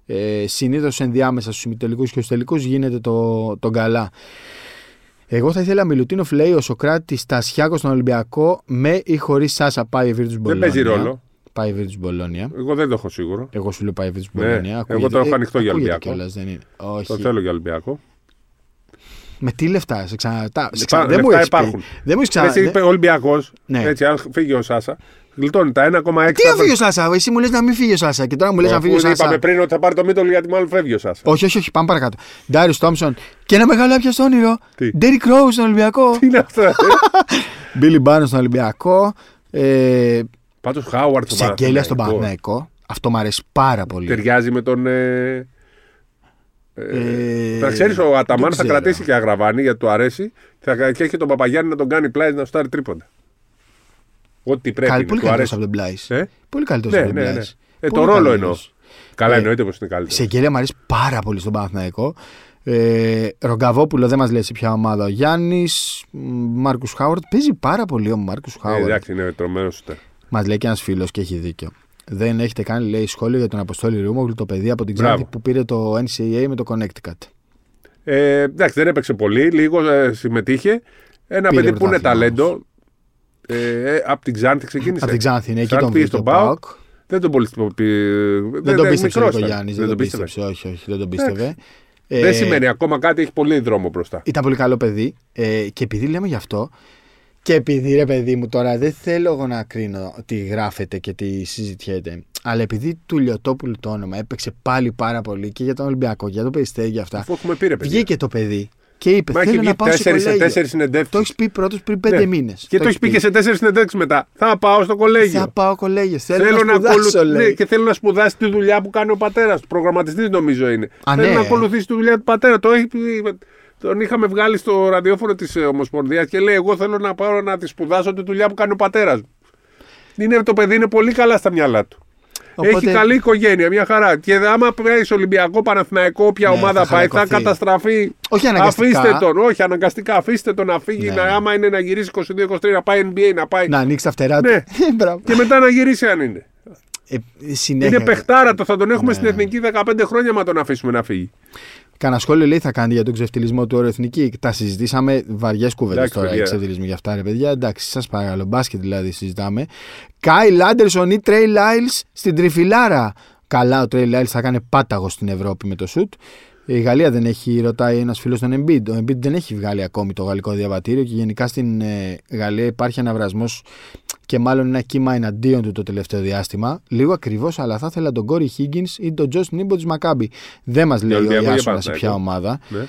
Ε, Συνήθως ενδιάμεσα στους ημιτελικούς και στους τελικούς γίνεται το, το καλά. Εγώ θα ήθελα Μιλουτίνοφ, λέει ο Σοκράτης Τασιάκο στον Ολυμπιακό με ή χωρίς Σάσα πάει η Virtus Δεν Bologna. παίζει ρόλο. Πάει η Virtus Bologna. Εγώ δεν το έχω σίγουρο. Εγώ σου λέω πάει Virtus Ναι, Bologna. εγώ το έχω ανοιχτό για ακούγεται Ολυμπιακό. κιόλας, δεν είναι. Όχι. Το θέλω για Ολυμπιακό. Με τι λεφτά, σε ξανα... τα- σε Λεφτά- ξανα- Δεν μου λεφτά έχεις πει. υπάρχουν. Δεν μου έχεις ξανα... Εσύ είπε Ολυμπιακός. Ναι. Έτσι, αν φύγει ο Σάσα, γλιτώνει τα 1,6. Τι να φύγει ο Σάσα, εσύ μου λες να μην φύγει ο Σάσα και τώρα μου λες να φύγει ο Αφού Σάσα. Είπαμε πριν ότι θα πάρει το μήτολο γιατί μάλλον φεύγει ο Σάσα. Όχι, όχι, όχι, πάμε παρακάτω. Ντάριο Τόμψον και ένα μεγάλο άπιαστο όνειρο. Τι; Ντέρι Κρόου στον Ολυμπιακό. Τι είναι αυτό. Μπίλι Μπάνο στον Ολυμπιακό. Ε, Πάντω Χάουαρτ στον Σεγγέλια στον Παναθηναϊκό. Παναθηναϊκό. Αυτό μου αρέσει πάρα πολύ. Ταιριάζει με τον. Ε... Ε, Να ξέρεις, ο Αταμάν δεν θα ξέρω. κρατήσει και αγραβάνει γιατί του αρέσει θα... και έχει τον Παπαγιάννη να τον κάνει πλάις να στάρει τρίποντα. Ό,τι πρέπει. Καλ- είναι, πολύ του καλύτερος αρέσει. από τον Πλάις. Ε; Πολύ καλύτερος Ναι, από τον ναι, Πλάις. ναι. Ε, το ρόλο εννοώ. Καλά, Ε, εννοείται πως είναι καλύτερος. Σεγγέλια μου αρέσει πάρα πολύ στον Παναθηναϊκό. Ε, Ρογκαβόπουλο δεν μας λέει σε ποια ομάδα ο Γιάννης. Μάρκους Χάουαρτ. Παίζει πάρα πολύ ο Μάρκους Ε, Χάουαρτ. εντάξει, είναι τρομερός σου. Μας λέει και ένας φίλος και έχει δίκιο. Δεν έχετε κάνει λέει, σχόλιο για τον Αποστόλη Ρούμογλου, το παιδί από την Μπράβο. Ξάνθη που πήρε το NCAA με το Connecticut. Ε, εντάξει, δεν έπαιξε πολύ, λίγο ε, συμμετείχε. Ένα Πήρε παιδί που είναι πρωτάθλημα ταλέντο. Ε, από την Ξάνθη ξεκίνησε. Από την Ξάνθη είναι εκεί Ξάνθη τον πήγε πήγε στον στον ΠΑΟΚ. ΠΑΟΚ. Δεν τον πολύ Δεν τον πίστεψε ο Γιάννης. Δεν τον πίστεψε. Όχι, όχι, δεν τον πίστευε. Ε, Δεν σημαίνει ακόμα κάτι, έχει πολύ δρόμο μπροστά. Ήταν πολύ καλό παιδί. Ε, και επειδή λέμε γι' αυτό, και επειδή ρε παιδί μου τώρα δεν θέλω εγώ να κρίνω τι γράφεται και τι συζητιέται. Αλλά επειδή του Λιωτόπουλου το όνομα έπαιξε πάλι πάρα πολύ και για τον Ολυμπιακό και για το Περιστέρι και αυτά. Αφού έχουμε πει ρε παιδιά. Βγήκε το παιδί και είπε: Μα έχει Θέλω βγει να πάω σε τέσσερις σε κολέγιο. τέσσερις συνεντεύξεις. Το έχεις πει πρώτος πριν πέντε Ναι. μήνες. Και το έχεις πει και σε τέσσερις συνεντεύξεις μετά. Θα πάω στο κολέγιο. Θα πάω κολέγιο. Θέλω, Θέλω να να, σπουδάσω, ακολου- λέει. ναι, και θέλω να σπουδάσει τη δουλειά που κάνει ο πατέρας του. Προγραμματιστής νομίζω είναι. Α, θέλω ναι. να ακολουθήσει τη δουλειά του πατέρα. Το έχει, πει- τον είχαμε βγάλει στο ραδιόφωνο της Ομοσπονδίας και λέει: Εγώ θέλω να πάω να τη σπουδάσω τη δουλειά που κάνει ο πατέρας μου. Είναι, το παιδί είναι πολύ καλά στα μυαλά του. Οπότε- Έχει καλή οικογένεια, μια χαρά. Και άμα πάει σε Ολυμπιακό, Παναθηναϊκό, όποια Ναι, ομάδα θα πάει, θα χαλακωθεί. καταστραφεί. Όχι αναγκαστικά. Αφήστε τον, όχι αναγκαστικά. Αφήστε τον να φύγει. Ναι, να, ναι. άμα είναι να γυρίσει 22-23, να πάει NBA, να πάει. Να ανοίξει τα φτερά του. Ναι. Μπράβο. Και μετά να γυρίσει αν είναι. Ε, συνέχεια. Είναι παιχτάρα το, θα τον έχουμε Ναι. στην εθνική 15 χρόνια, μα τον αφήσουμε να φύγει. Κανένα σχόλιο λέει θα κάνει για τον ξεφτυλισμό του όρου εθνική. Τα συζητήσαμε βαριές κουβέντες Εντάξει, τώρα. παιδιά. Ξεφτυλισμοί για αυτά, ρε παιδιά. Εντάξει, σας παρακαλώ. Μπάσκετ δηλαδή συζητάμε. Κάιλ Άντερσον ή Τρέι Λάιλς στην τριφυλάρα. Καλά, ο Τρέι Λάιλς θα κάνει πάταγο στην Ευρώπη με το σουτ. Η Γαλλία δεν έχει, ρωτάει ένας φίλος τον Embiid. Ο Embiid δεν έχει βγάλει ακόμη το γαλλικό διαβατήριο και γενικά στην ε, Γαλλία υπάρχει αναβρασμός και μάλλον ένα κύμα εναντίον του το τελευταίο διάστημα. Λίγο ακριβώς, αλλά θα ήθελα τον Κόρι Higgins ή τον Τζος Νίμπο της Μακάμπη. Δεν μας λέει ο Ολυμπιακό ή Ιάσονα σε Παναθηναϊκό. ποια ομάδα. Ναι.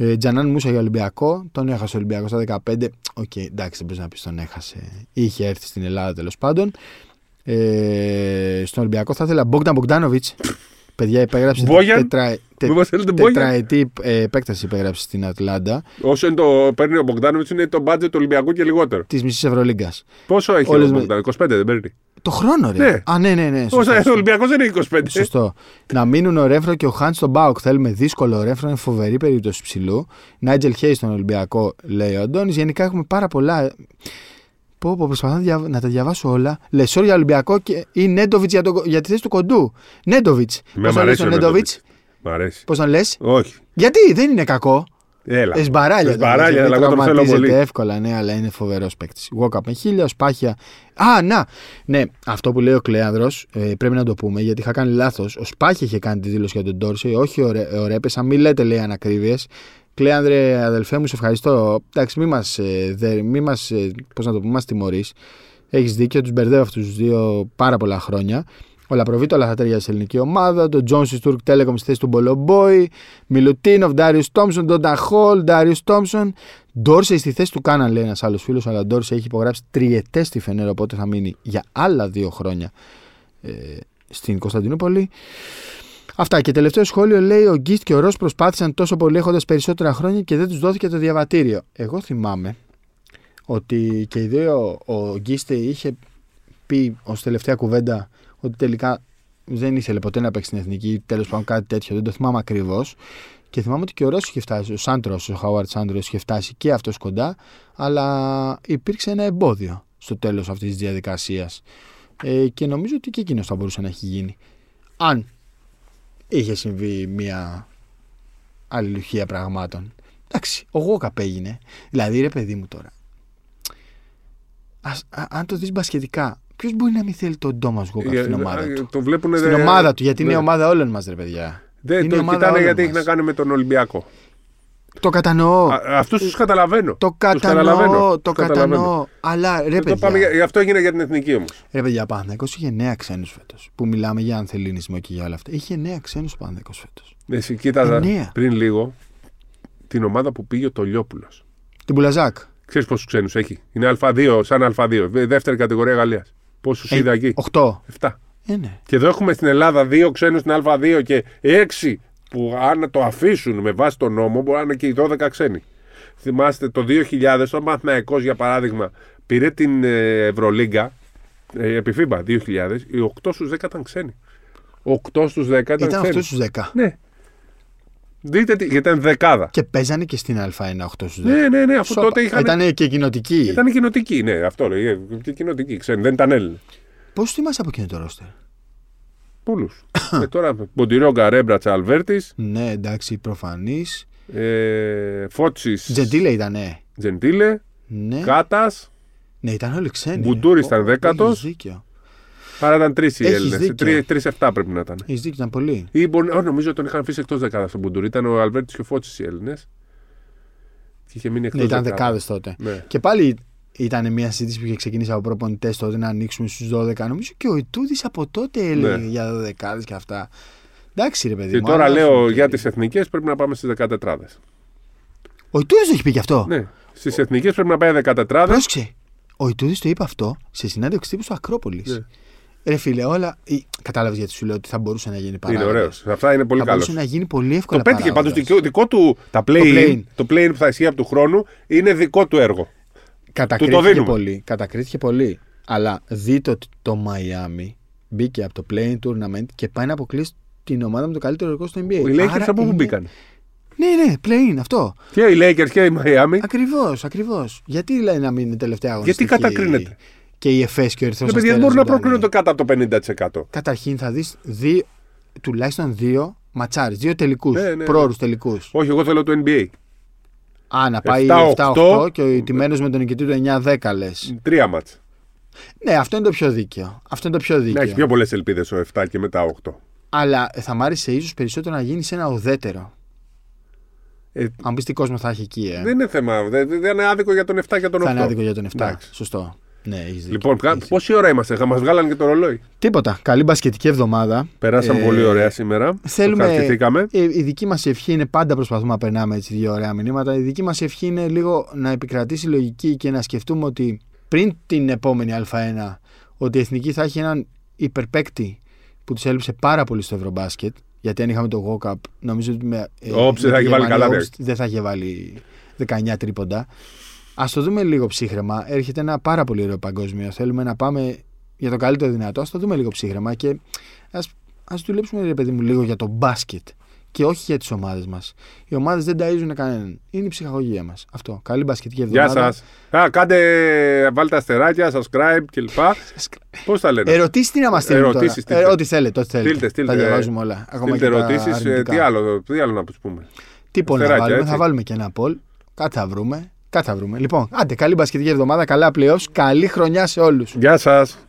Ε, Τζανάν Μούσα για Ολυμπιακό. Τον έχασε ο Ολυμπιακός στα 15. Οκ, εντάξει, δεν μπορείς να πεις τον έχασε. Είχε έρθει στην Ελλάδα τέλος πάντων. Ε, στον Ολυμπιακό θα ήθελα Μπόγκνταν Μπογκντάνοβιτς. Παιδιά, υπέγραψε Μπόγιαν; τετρα, τε, Μήπως θέλετε Μπόγιαν; τετραετή ε, επέκταση υπέγραψε στην Ατλάντα Όσο είναι το παίρνει ο Μπογκντάνοβιτς, είναι το budget του Ολυμπιακού και λιγότερο. της μισής Ευρωλίγκας. Πόσο έχει Όλες ο με- Μπογκντάνοβιτς, 25 δεν παίρνει. Το χρόνο, ρε. Ναι. Α, ναι, ναι, ναι. Όσα Σωστό, ο σωστό. Ολυμπιακός δεν έχει 25. Σωστό. να μείνουν ο Ρένφρο και ο Χάντς στον ΠΑΟΚ. Θέλουμε δύσκολο Ρένφρο, είναι φοβερή περίπτωση ψηλού. Νάιτζελ Χέιζ στον Ολυμπιακό, λέει ο Αντώνης. Γενικά έχουμε πάρα πολλά. Πω, πω, προσπαθώ να, δια- να τα διαβάσω όλα. Λεσόρ για Ολυμπιακό και... ή Νέντοβιτς για, το... για τη θέση του κοντού. Νέντοβιτς. Με Πώς μ' τον λε αρέσει τον ο Νέντοβιτς. Μ' αρέσει. Πώς τον λες; Όχι. Γιατί δεν είναι κακό. Έλα. Εσμπαράλια. Εσμπαράλια, δηλαδή, αλλά εγώ τον θέλω τραυματίζεται πολύ. εύκολα, ναι, αλλά είναι φοβερός παίκτης. Walkup με χίλια, ο Σπάχια. Α, να! Ναι, αυτό που λέει ο Κλέανδρος ε, πρέπει να το πούμε γιατί είχα κάνει λάθος. Ο Σπάχια είχε κάνει τη δήλωση για τον Ντόρσεϊ, όχι ο, Ρε- ο Ρέπε. Αν μην λέτε, λέει ανακρίβειες. Κλέανδρε, αδελφέ μου, σε ευχαριστώ. Εντάξει, μη μας ε, δε- μη μας, ε, πώς να το πούμε, μας τιμωρείς. Έχεις δίκιο, τους μπερδεύω αυτούς τους δύο πάρα πολλά χρόνια. Ο Λαπροβίτολα θα ταιριάζει σε ελληνική ομάδα. Το Τζόνσι Τουρκ Τέλεκομ στη θέση του Μπολομπόη. Μιλουτίνοφ, Ντάριο Τόμψον, Ντόντα Χολ, Ντάριο Τόμψον. Ντόρσεϊ στη θέση του Κάναν, λέει ένας άλλος φίλος. Αλλά Ντόρσεϊ έχει υπογράψει τριετές στη Φενέρα, οπότε θα μείνει για άλλα δύο χρόνια ε, στην Κωνσταντινούπολη. Αυτά. Και τελευταίο σχόλιο λέει: Ο Γκίστ και ο Ρος προσπάθησαν τόσο πολύ έχοντας περισσότερα χρόνια και δεν τους δόθηκε το διαβατήριο. Εγώ θυμάμαι ότι και οι δύο ο Γκίστε είχε πει ως τελευταία κουβέντα ότι τελικά δεν ήθελε ποτέ να παίξει στην εθνική, τέλος πάντων κάτι τέτοιο, δεν το θυμάμαι ακριβώς. Και θυμάμαι ότι και ο Ρώσο είχε φτάσει, ο Σαντ-Ρος, ο Χάουαρντ Σαντ-Ρος είχε φτάσει και αυτός κοντά, αλλά υπήρξε ένα εμπόδιο στο τέλος αυτής της διαδικασίας. Ε, και νομίζω ότι και εκείνος θα μπορούσε να έχει γίνει. Αν είχε συμβεί μια αλληλουχία πραγμάτων. Εντάξει, ο Γουόκαπ έγινε. Δηλαδή, ρε παιδί μου τώρα. Ας, α- αν το δεις μπασκετικά, ποιος μπορεί να μην θέλει τον Τόμας Γουόκαπ Ε, στην ε, ομάδα ε, του; Το βλέπουνε, Στην δε- ομάδα του, γιατί είναι η ναι. ομάδα όλων μας, ρε παιδιά. Δεν Είναι η το ομάδα κοιτάνε όλων γιατί μας. έχει να κάνει με τον Ολυμπιακό. Το κατανοώ. Αυτούς τους καταλαβαίνω. Το Τους κατανοώ. Το Τους καταλαβαίνω. κατανοώ. Αλλά ρε Δεν το πάμε, παιδιά. για- αυτό έγινε για την εθνική όμως. Ρε παιδιά, Παναθυναϊκό είχε 9 ξένους φέτος. Που μιλάμε για ανθεληνισμό και για όλα αυτά. Είχε 9 ξένους Παναθυναϊκό φέτος. Εσύ κοίταζα Εννέα. πριν λίγο την ομάδα που πήγε ο Τολιόπουλος. Την Πουλαζάκ. Ξέρεις πόσους ξένους έχει; Είναι Α2, σαν Α2. Δε- Δεύτερη κατηγορία Γαλλίας. Πόσους είδα εκεί; 8. 7. Ε, ναι. Και εδώ έχουμε στην Ελλάδα δύο ξένους στην Α2 και έξι που αν το αφήσουν με βάση τον νόμο μπορεί να είναι και οι 12 ξένοι. Θυμάστε το 2000 ο Μαθηναϊκός για παράδειγμα πήρε την ε, Ευρωλίγκα ε, επί FIBA 2000 οι 8 στους 10 ήταν ξένοι. 8 στους 10 ήταν, Ήταν ξένοι. αυτός στους 10. Ναι. Δείτε τι, γιατί ήταν δεκάδα. Και παίζανε και στην Α1 8 στους 10. Ναι, ναι, ναι, αφού Σόπα. τότε είχαν. Ήταν και κοινοτική. Ήταν κοινοτική, ναι, αυτό λέει. ε, Και κοινοτική, ξένοι, δεν ήταν Έλληνες. Πώς θυμάσαι από εκείνο το ρόστερ; Πολλού. ε, τώρα Μποντιρόγκα, Ρέμπρατσα, Αλβέρτη, Ναι, εντάξει, προφανής. ε, Φώτσης, Τζεντήλε ήταν, ναι. Τζεντήλε, Ναι, Κάτας. ναι ήταν όλοι ξένοι. Μπουντούρης ήταν Ω, δέκατος. έχεις δίκιο. Άρα ήταν τρεις οι Έχεις Έλληνες. δίκιο. Τρει-εφτά πρέπει να ήταν. Έχεις δίκιο, ήταν πολύ. Ή μπορεί, όχι, νομίζω ότι τον είχαν αφήσει εκτός δεκάδας στον Μπουντούρη. Ήταν ο Αλβέρτης και ο Φώτσης οι Έλληνες. Και είχε μείνει εκτός Ναι, ήταν δεκάδες τότε. Ναι. Και πάλι ήταν μια συζήτηση που είχε ξεκινήσει από προπονητέ τότε να ανοίξουμε στους 12. Νομίζω και ο Ιτούδης από τότε έλεγε Ναι. για δεκάδες και αυτά. Εντάξει, ρε παιδί. Και μου, τώρα αλλά λέω όχι. για τις εθνικές πρέπει να πάμε στις 14. Ο Ιτούδης το έχει πει και αυτό. Ναι. Στις εθνικές πρέπει να πάει 14. Πρόσεξε. Ο Ιτούδης το είπε αυτό σε συνάντηση τύπου στο Ακρόπολης. Ναι. Ρε φίλε, όλα. Κατάλαβες γιατί σου λέω ότι θα μπορούσε να γίνει Είναι παράδοση. ωραίος. Αυτά είναι πολύ Θα καλός. μπορούσε να γίνει πολύ εύκολα. Το πέτυχε πάντως παράδοσης. δικό, δικό του. Τα play, play-in. το play που θα ισχύει από του χρόνου είναι δικό του έργο. Του το Κατακρίθηκε δίνουμε. πολύ. Κατακρίθηκε πολύ. Αλλά δείτε ότι το Miami μπήκε από το Playing Tournament και πάει να αποκλείσει την ομάδα με το καλύτερο ρεκόρ στο NBA. Οι Lakers Άρα από πού είναι- μπήκαν; Ναι, ναι, Playing αυτό. Και οι Lakers και η Miami. Ακριβώς, ακριβώς. Γιατί λέει να μην είναι τελευταία Γιατί αγωνιστική. κατακρίνεται; Και η ΕΦΕΣ και ο Ερυθρό Τα παιδιά δεν μπορούν να προκρίνονται κάτω από το 50%. Καταρχήν θα δεις δύο, τουλάχιστον δύο ματσάρι, δύο τελικούς. Ναι, ναι, ναι. Πρόωρους τελικούς. Όχι, εγώ θέλω το NBA. Α, να πάει 7-8, 7-8 και ο ηττημένος με τον νικητή του 9-10 λες. Τρία μάτς. Ναι, αυτό είναι το πιο δίκαιο. Αυτό είναι το πιο Να δίκαιο. έχει πιο πολλές ελπίδες ο 7 και μετά 8. Αλλά θα μ' άρεσε ίσως περισσότερο να γίνει σε ένα ουδέτερο. Ε, Αν πεις τι κόσμο θα έχει εκεί, ε. δεν είναι θέμα. Δεν, δεν είναι άδικο για τον 7 και τον 8. θα είναι άδικο για τον 7. Εντάξει. Σωστό. Ναι, έχεις δίκιο. Λοιπόν, κα- Έχεις πόση ώρα είμαστε, θα μας βγάλανε και το ρολόι; Τίποτα. Καλή μπασκετική εβδομάδα. Περάσαμε Ε, πολύ ωραία σήμερα. Θέλουμε. Ευχαριστηθήκαμε. Ε, η δική μας ευχή είναι πάντα προσπαθούμε να περνάμε έτσι δύο ωραία μηνύματα. Η δική μας ευχή είναι λίγο να επικρατήσει η λογική και να σκεφτούμε ότι πριν την επόμενη Α1 ότι η εθνική θα έχει έναν υπερπαίκτη που τους έλειψε πάρα πολύ στο Ευρωμπάσκετ. Γιατί αν είχαμε το Go Cup, νομίζω ότι με, ε, Όψ, με δεν θα τη είχε βάλει Γερμανία, καλά Όψ δεν θα είχε βάλει 19 τρίποντα. Α το δούμε λίγο ψύχρεμα. Έρχεται ένα πάρα πολύ ωραίο παγκόσμιο. Θέλουμε να πάμε για το καλύτερο δυνατό. Α το δούμε λίγο ψύχρεμα και ας ας δουλέψουμε, ρε παιδί μου, λίγο για το μπάσκετ. Και όχι για τις ομάδες μας. Οι ομάδες δεν ταΐζουν κανέναν. Είναι η ψυχαγωγία μας. Αυτό. Καλή μπασκετική Γεια εβδομάδα. σας. Α, κάντε, βάλτε αστεράκια, subscribe κλπ. Πώς τα λένε; Ερωτήσεις τι να μας στείλουν. Ερωτήσεις τώρα. στείλτε. Ε, ό,τι θέλετε. Ό,τι θέλετε. Στείλτε, στείλτε. Τα διαβάζουμε όλα. Ακόμα Στείλτε και τα ερωτήσεις. αρνητικά. Τι άλλο, τι άλλο να τους πούμε; Τι poll να Αστεράκια, βάλουμε; έτσι. Θα βάλουμε και ένα poll. Κάτι θα βρούμε. Κάτι θα βρούμε. Λοιπόν, άντε, καλή μπασκετική εβδομάδα, καλά playoffs, καλή χρονιά σε όλους. Γεια σας.